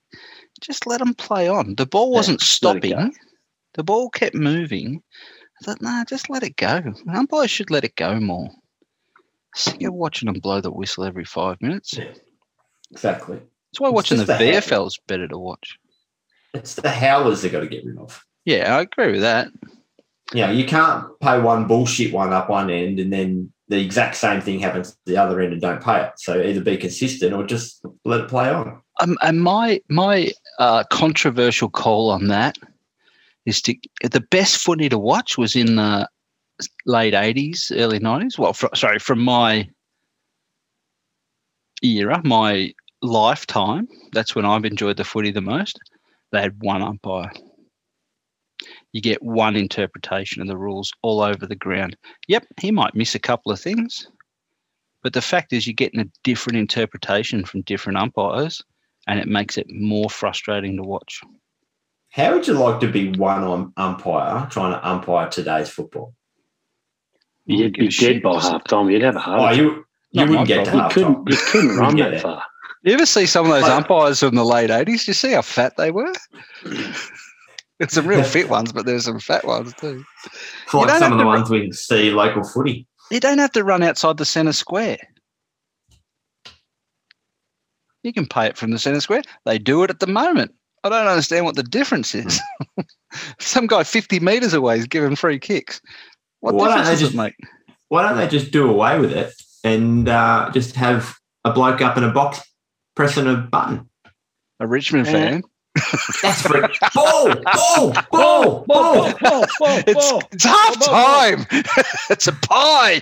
Just let them play on. The ball wasn't go. stopping. The ball kept moving. I thought, nah, just let it go. Umpires should let it go more. Sick of watching them blow the whistle every five minutes. That's Exactly. Why watching the. VFL is better to watch. It's the howlers they got to get rid of. Yeah, I agree with that. You know, you can't pay one bullshit one up one end and then the exact same thing happens at the other end and don't pay it. So either be consistent or just let it play on. Um, and my my uh, controversial call on that is to the best footy to watch was in the late eighties, early nineties. Well, fr- sorry, from my era, my lifetime. That's when I've enjoyed the footy the most. They had one umpire. You get one interpretation of the rules all over the ground. Yep, he might miss a couple of things, but the fact is, you're getting a different interpretation from different umpires, and it makes it more frustrating to watch. How would you like to be one um, umpire trying to umpire today's football? You'd be dead by half time. You'd have a heart Oh, you you wouldn't get to You couldn't, time. you couldn't run that far. You ever see some of those umpires from the late eighties? You see how fat they were. [laughs] There's some real fit ones, but there's some fat ones too. It's like some of the ones we see local footy. You don't have to run outside the centre square. You can pay it from the centre square. They do it at the moment. I don't understand what the difference is. [laughs] Some guy 50 metres away is giving free kicks. What Why don't difference they does just- it make? Why don't they just do away with it and uh, just have a bloke up in a box pressing a button? A Richmond Eh. fan. That's for it. ball, ball, ball, ball. [laughs] It's, it's half time. [laughs] it's a pie.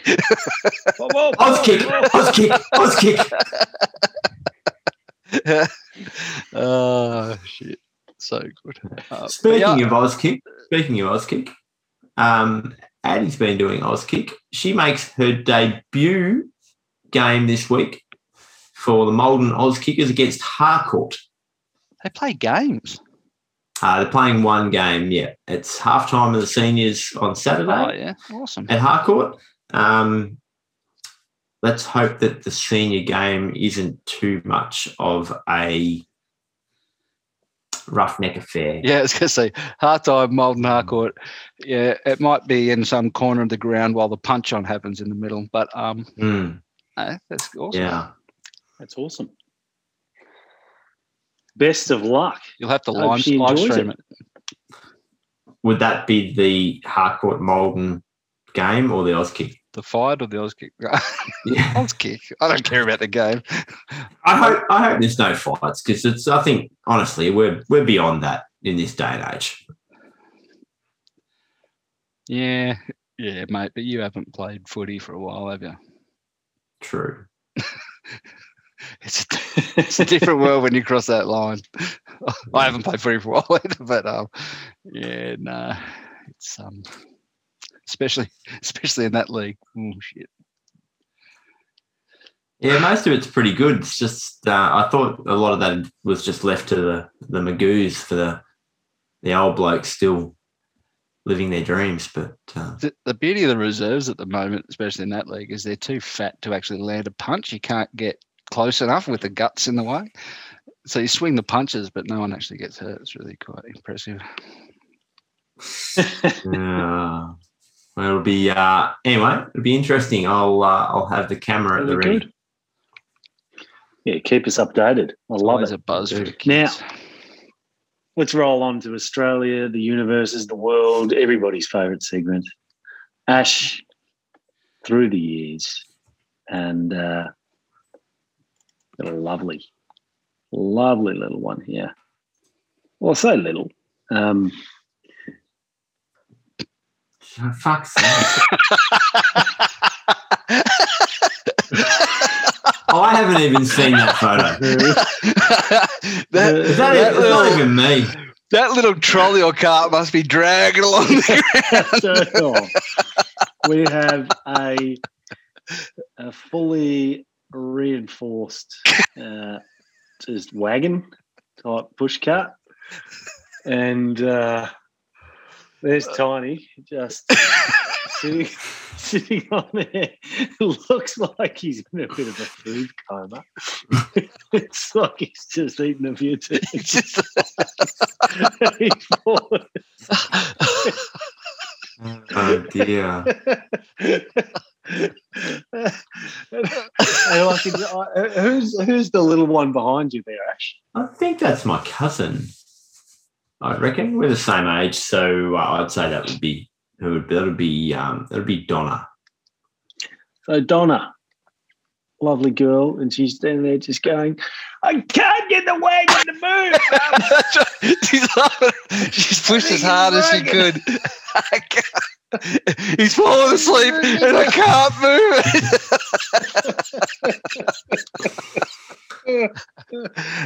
Auskick, Oz kick, Auskick. [laughs] oh, shit. So good. Uh, Speaking yeah, of Auskick, speaking of Auskick, um, Addie's been doing Auskick. She makes her debut game this week for the Maldon Oz Kickers against Harcourt. they play games. Uh, they're playing one game. Yeah, it's half time of the seniors on Saturday. Oh, yeah. Awesome. at Harcourt. Um, let's hope that the senior game isn't too much of a roughneck affair. Yeah, I was going to say, hard time, Maldon Harcourt. Yeah, it might be in some corner of the ground while the punch on happens in the middle, but um, Mm, eh, that's awesome. yeah. That's awesome. Best of luck. You'll have to Hope live, live enjoys stream it. Would that be the Harcourt Maldon game or the Auskick? The fight or the Auskick? [laughs] Yeah. Auskick. I don't care about the game. I hope I hope there's no fights because it's I think honestly we're we're beyond that in this day and age. Yeah, yeah, mate, but you haven't played footy for a while, have you? True. [laughs] It's a, [laughs] it's a different world when you cross that line. I haven't played footy for a while either, but um, yeah, no, it's um, especially especially in that league. Oh shit. Yeah, most of it's pretty good. It's just uh, I thought a lot of that was just left to the the Magoos for the the old blokes still living their dreams. But uh, The, the beauty of the reserves at the moment, especially in that league, is they're too fat to actually land a punch. You can't get close enough with the guts in the way. So you swing the punches, but no one actually gets hurt. It's really quite impressive. [laughs] uh, well, it'll be uh, anyway. It'll be interesting. I'll uh, I'll have the camera at the Really ready. good. Yeah, keep us updated. I love Always it. a buzz for the Now- Let's roll on to Australia, the universes, the world, everybody's favourite segment. Ash, through the years, and uh, got a lovely, lovely little one here. Well, I say little. Um, Oh, fuck's sake. [laughs] I haven't even seen that photo. [laughs] that, Is that, that it's not little, even me. that little trolley or cart must be dragging along the [laughs] ground. we have a, a fully reinforced uh, just wagon type push cart, and uh, there's Tiny just [laughs] sitting sitting on there. Looks like he's in a bit of a food coma. it's like he's just eaten a few things. Just- [laughs] He's fallen Oh dear. [laughs] Hey, like, uh, who's who's the little one behind you there, Ash? I think that's my cousin. I reckon we're the same age, so uh, I'd say that would be who would that would be um that would be Donna. So Donna, lovely girl, and she's standing there just going, I can't get the wagon to move. [laughs] she's, laughing. she's pushed as hard as she could. [laughs] I [laughs] can't- He's falling asleep and I can't move.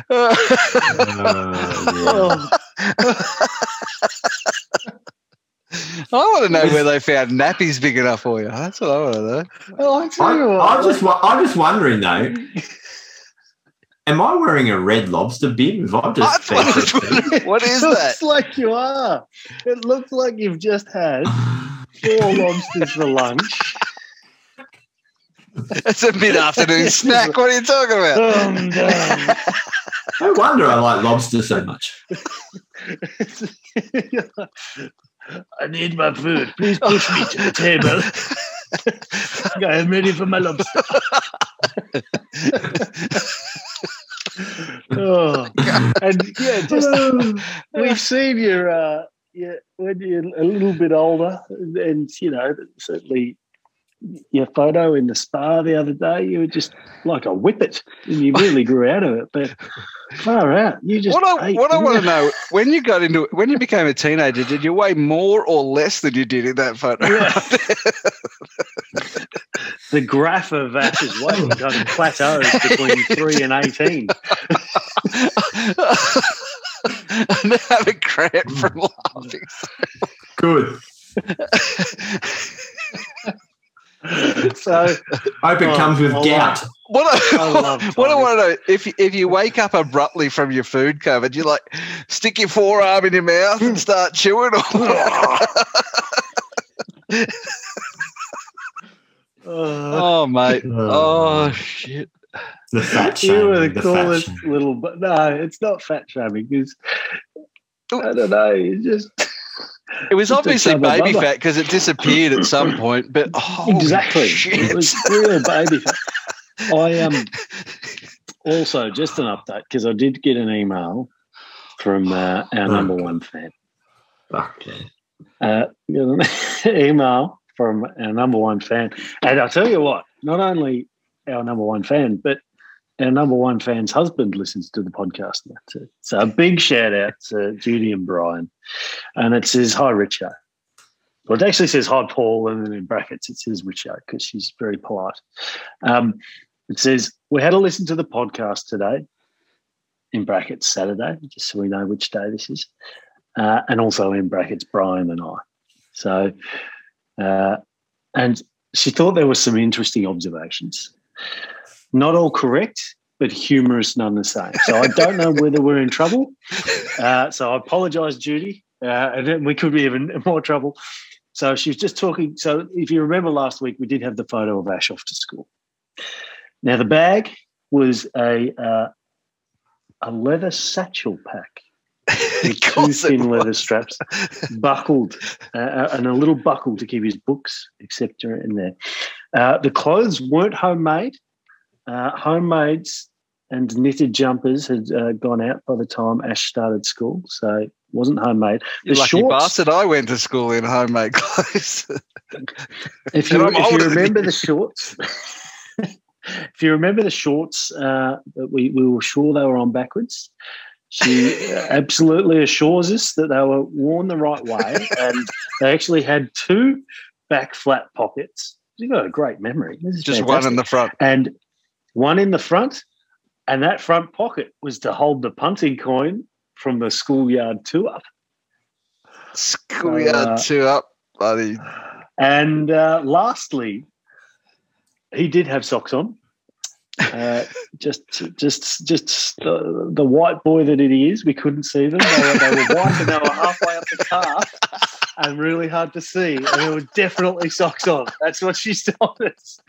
Oh, [laughs] I want to know where they found nappies big enough for you. That's what I want to know. well, I tell I, you what, I'm just I'm just wondering though. Am I wearing a red lobster bib? If I've just That's [laughs] what I was fed it- What is it that? looks like you are. It looks like you've just had four [laughs] lobsters for lunch. It's a mid afternoon [laughs] snack. What are you talking about? Um, dum. no wonder I like lobster so much. I need my food. Please push me to the table. I am ready for my lobster. Oh, [laughs] and yeah, just [laughs] we've seen your uh, yeah, when you're a little bit older, and you know certainly your photo in the spa the other day, you were just like a whippet, and you really grew out of it. But far out, you just What I ate, what I want to know when you got into it when you became a teenager, did you weigh more or less than you did in that photo? Yeah. [laughs] the graph of Ash's weight kind of plateaus between three and eighteen. I'm having cramp from laughing. Good. [laughs] [laughs] So I hope it Oh, comes with I gout. What I, I love [laughs] what I want to know if if you wake up abruptly from your food cover, do you like stick your forearm in your mouth and start chewing? Or [laughs] oh mate, oh, oh shit. The fat you were shaming. the The coolest little, but no, it's not fat shaming. It's, I don't know. You just It was Just obviously baby bubba. fat because it disappeared at some point. But exactly. shit. It was real baby fat. I um also just an update because I did get an email from uh, our number one fan. Fuck yeah. uh, [laughs] email from our number one fan. And I'll tell you what, not only our number one fan, but our number one fan's husband listens to the podcast now too. So a big shout out to Judy and Brian. And it says, Hi, Richo. Well, it actually says, Hi, Paul. And then in brackets, it says Richo because she's very polite. Um, it says, We had to listen to the podcast today, in brackets, Saturday, just so we know which day this is uh, and also in brackets Brian and I. So, uh, and she thought there were some interesting observations, not all correct, but humorous none the same. So I don't know whether we're in trouble. Uh, so I apologise, Judy, uh, and then we could be even more trouble. So she was just talking. So if you remember last week, we did have the photo of Ash off to school. Now the bag was a uh, a leather satchel pack [laughs] with two thin leather straps, buckled, uh, and a little buckle to keep his books, etc., in there. Uh, the clothes weren't homemade. Uh, homemades and knitted jumpers had uh, gone out by the time Ash started school, so it wasn't homemade. You The lucky shorts- bastard! I went to school in homemade [laughs] clothes. If you, if you remember you. the shorts, [laughs] if you remember the shorts uh, we, we were sure they were on backwards, she uh, absolutely assures us that they were worn the right way and they actually had two back flat pockets. You've got a great memory. Just one in the front. and one in the front, and that front pocket was to hold the punting coin from the schoolyard two up. Schoolyard Uh, two up, buddy. And uh, lastly, he did have socks on. Uh, [laughs] just, just, just the, the white boy that he is. We couldn't see them. They were, they were white and they were halfway up the calf [laughs] and really hard to see. And there were definitely socks on. That's what she [laughs] told us.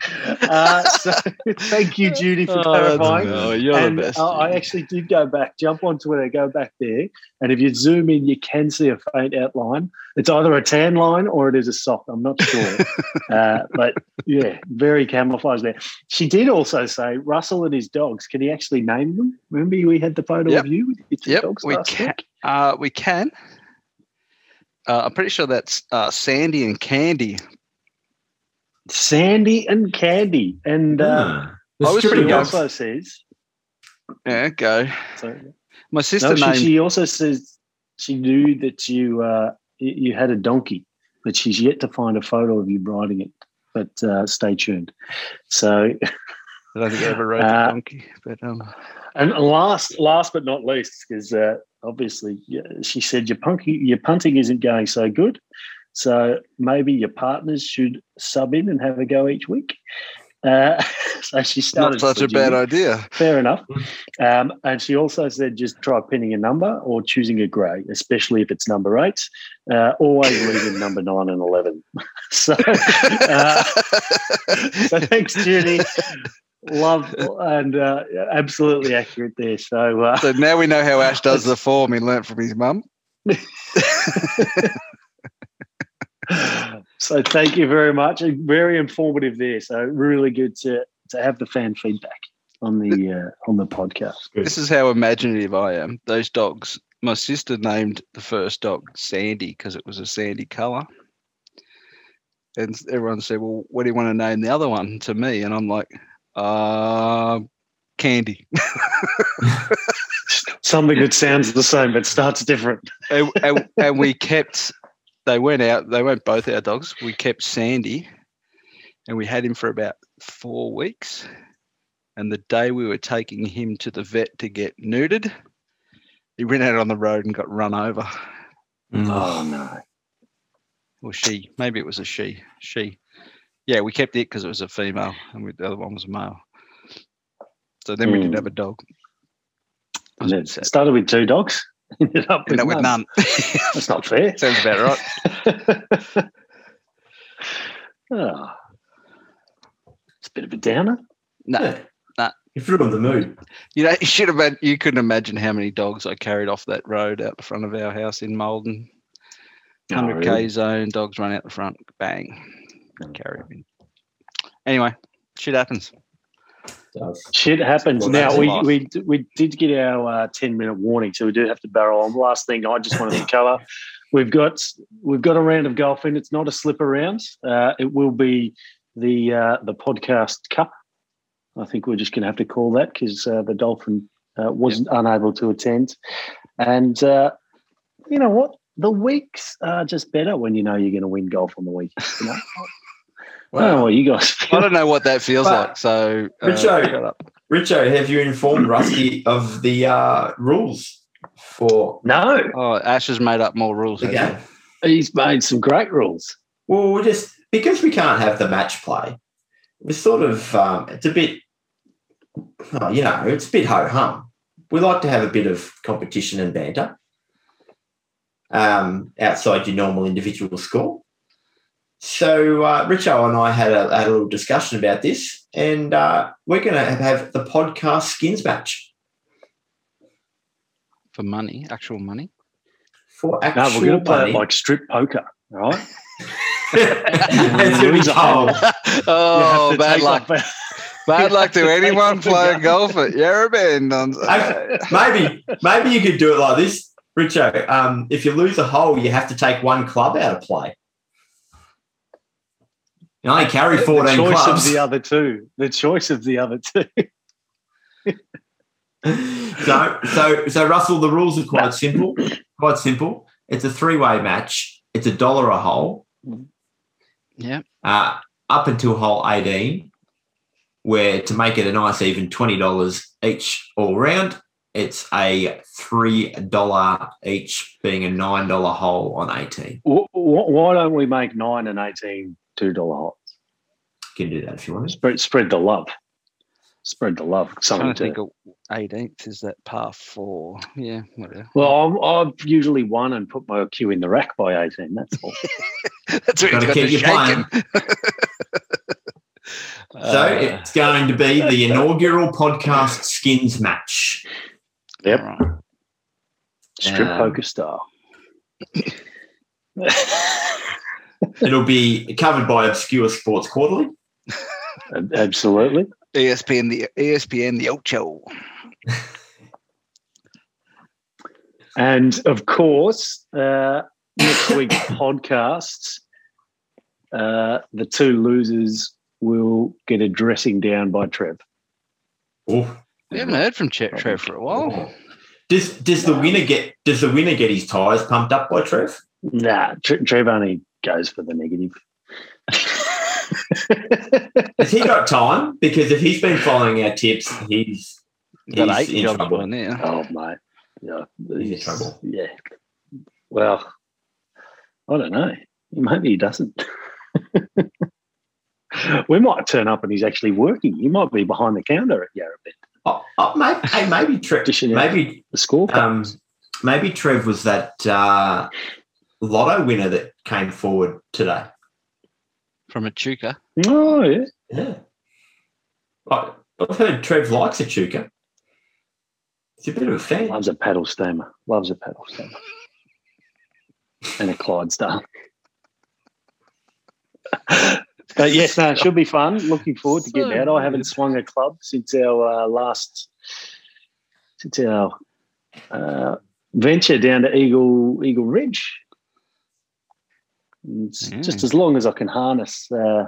Uh, so [laughs] thank you, Judy, for clarifying. Oh, you're and the best. uh, I actually did go back, jump on Twitter, go back there, and if you zoom in, you can see a faint outline. It's either a tan line or it is a sock. I'm not sure, [laughs] uh, but yeah, very camouflaged there. She did also say Russell and his dogs. Can he actually name them? Remember, we had the photo Yep. of you with your Yep, dogs we last can. week? Uh, we can. Uh, I'm pretty sure that's uh, Sandy and Candy. Sandy and Candy, and uh, Ah. I was pretty she dogs. also says Yeah, go. So, My sister no, she, named. she also says she knew that you uh, you you had a donkey, but she's yet to find a photo of you riding it. But uh, stay tuned. So, I don't think I ever rode Uh, a donkey, but um, and last last but not least, because uh, obviously she said your punky, your punting isn't going so good, so maybe your partners should sub in and have a go each week. Uh, [laughs] so she started. not such a bad idea. Fair enough. Um, and she also said just try pinning a number or choosing a grey, especially if it's number eight. Uh, always leaving number nine and 11. [laughs] so, uh, [laughs] so thanks, Judy. Love and uh, absolutely accurate there. So, uh, So now we know how Ash does the [laughs] form he learnt from his mum. [laughs] so thank you very much. Very informative there. So really good to to have the fan feedback on the [laughs] uh, on the podcast. This is how imaginative I am. Those dogs. My sister named the first dog Sandy because it was a sandy colour. And everyone said, Well, what do you want to name the other one to me? And I'm like, uh, Candy. [laughs] Something that sounds the same but starts different. and, and, [laughs] and we kept, they went out, they weren't both our dogs. We kept Sandy and we had him for about four weeks. And the day we were taking him to the vet to get neutered, he ran out on the road and got run over. Mm. Oh no. Or she, maybe it was a she. She. Yeah, we kept it because it was a female and we, the other one was a male. So then we didn't Mm. have a dog. And it started with two dogs. [laughs] Ended up with, Ended up with none. none. [laughs] That's not fair. Sounds about right. oh. [laughs] It's a bit of a downer. No. Yeah. nah. You've ruined the mood. You know, you should have. Been, you couldn't imagine how many dogs I carried off that road out the front of our house in Maldon. Oh, Hundred k really? zone, dogs run out the front, bang, carry 'em in. Anyway, shit happens. Does. Shit happens. Well, now we, we we did get our uh, ten minute warning, so we do have to barrel on. Last thing I just wanted to [laughs] cover, we've got we've got a round of golf in. It's not a slipper round. Uh, it will be the uh, the podcast cup. I think we're just going to have to call that because uh, the Dolphin uh, wasn't unable to attend, and uh, you know what? The weeks are just better when you know you're going to win golf on the weekend. You know? [laughs] I don't know what you guys I don't know what that feels But- like. So, uh, Richo- Richo, have you informed Rusty of the uh, rules for No, oh, Ash has made up more rules. the hasn't he's made some great rules. Well, we're just because we can't have the match play. We're sort of um, it's a bit, oh, you know, it's a bit ho hum. We like to have a bit of competition and banter um, outside your normal individual score. So uh, Richo and I had a, had a little discussion about this, and uh, we're going to have the podcast skins match? For money, actual money. for No, actual we're going to play money. it like strip poker, all right? [laughs] It's gonna be a hole. cold. oh, You have to bad luck. off- [laughs] [laughs] Bad luck to to anyone playing golf at Yarrabend. On, maybe maybe you could do it like this, Richo. Um, if you lose a hole, you have to take one club out of play. You only carry the choice clubs. of the other two. The choice of the other two. [laughs] so so so Russell, the rules are quite simple. Quite simple. It's a three-way match. It's a dollar a hole. yeah. Uh, up until hole 18, where to make it a nice even $20 each all round, it's a $3 each, being a $9 hole on 18. Wh- wh- Why don't we make nine and 18 $2 holes? You can do that if you want. Spread, spread the love. Spread the love. Something trying to think 18th is that par four. Yeah, whatever. well, I'm, I've usually won and put my cue in the rack by 18. That's all. [laughs] That's what you've Gotta keep the you playing. shaking. [laughs] So Uh, it's going to be the [laughs] inaugural podcast skins match. Yep. All right. strip Um, poker style. It'll be covered by Obscure Sports Quarterly. [laughs] Absolutely. ESPN the ESPN the Ocho. And of course, uh, next week's [coughs] podcasts, uh, the two losers will get a dressing down by Trev. Oh, We haven't heard from Chet Trev for a while. Does does the winner get does the winner get his tyres pumped up by Trev? Nah, Trev only goes for the negative. [laughs] Has he got time? Because if he's been following our tips, he's Got he's eight in jobs trouble. by now. oh, mate. Yeah, He's in trouble. Yeah. Well, I don't know. Maybe he doesn't. [laughs] we might turn up and he's actually working. He might be behind the counter at Yarrabet. Oh, oh, maybe, hey, maybe Trev. Maybe The scorecard. um, maybe Trev was that uh, lotto winner that came forward today. From Echuca. oh, yeah. Yeah, I, I've heard Trev likes a chuka. He's a bit of a fan. Loves a paddle steamer. Loves a paddle steamer. and a Clydesdale. but yes, no, it should be fun. Looking forward to getting So out. I haven't swung a club since our uh, last, since our uh, venture down to Eagle Eagle Ridge. It's Yeah. just as long as I can harness uh,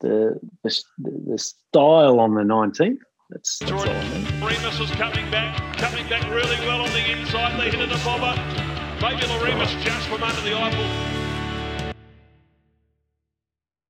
the, the the style on the nineteenth. That's, that's all I need. Remus is coming back, coming back really well on the inside. They hit it a bobber. Maybe Loremus just from under the eyeball.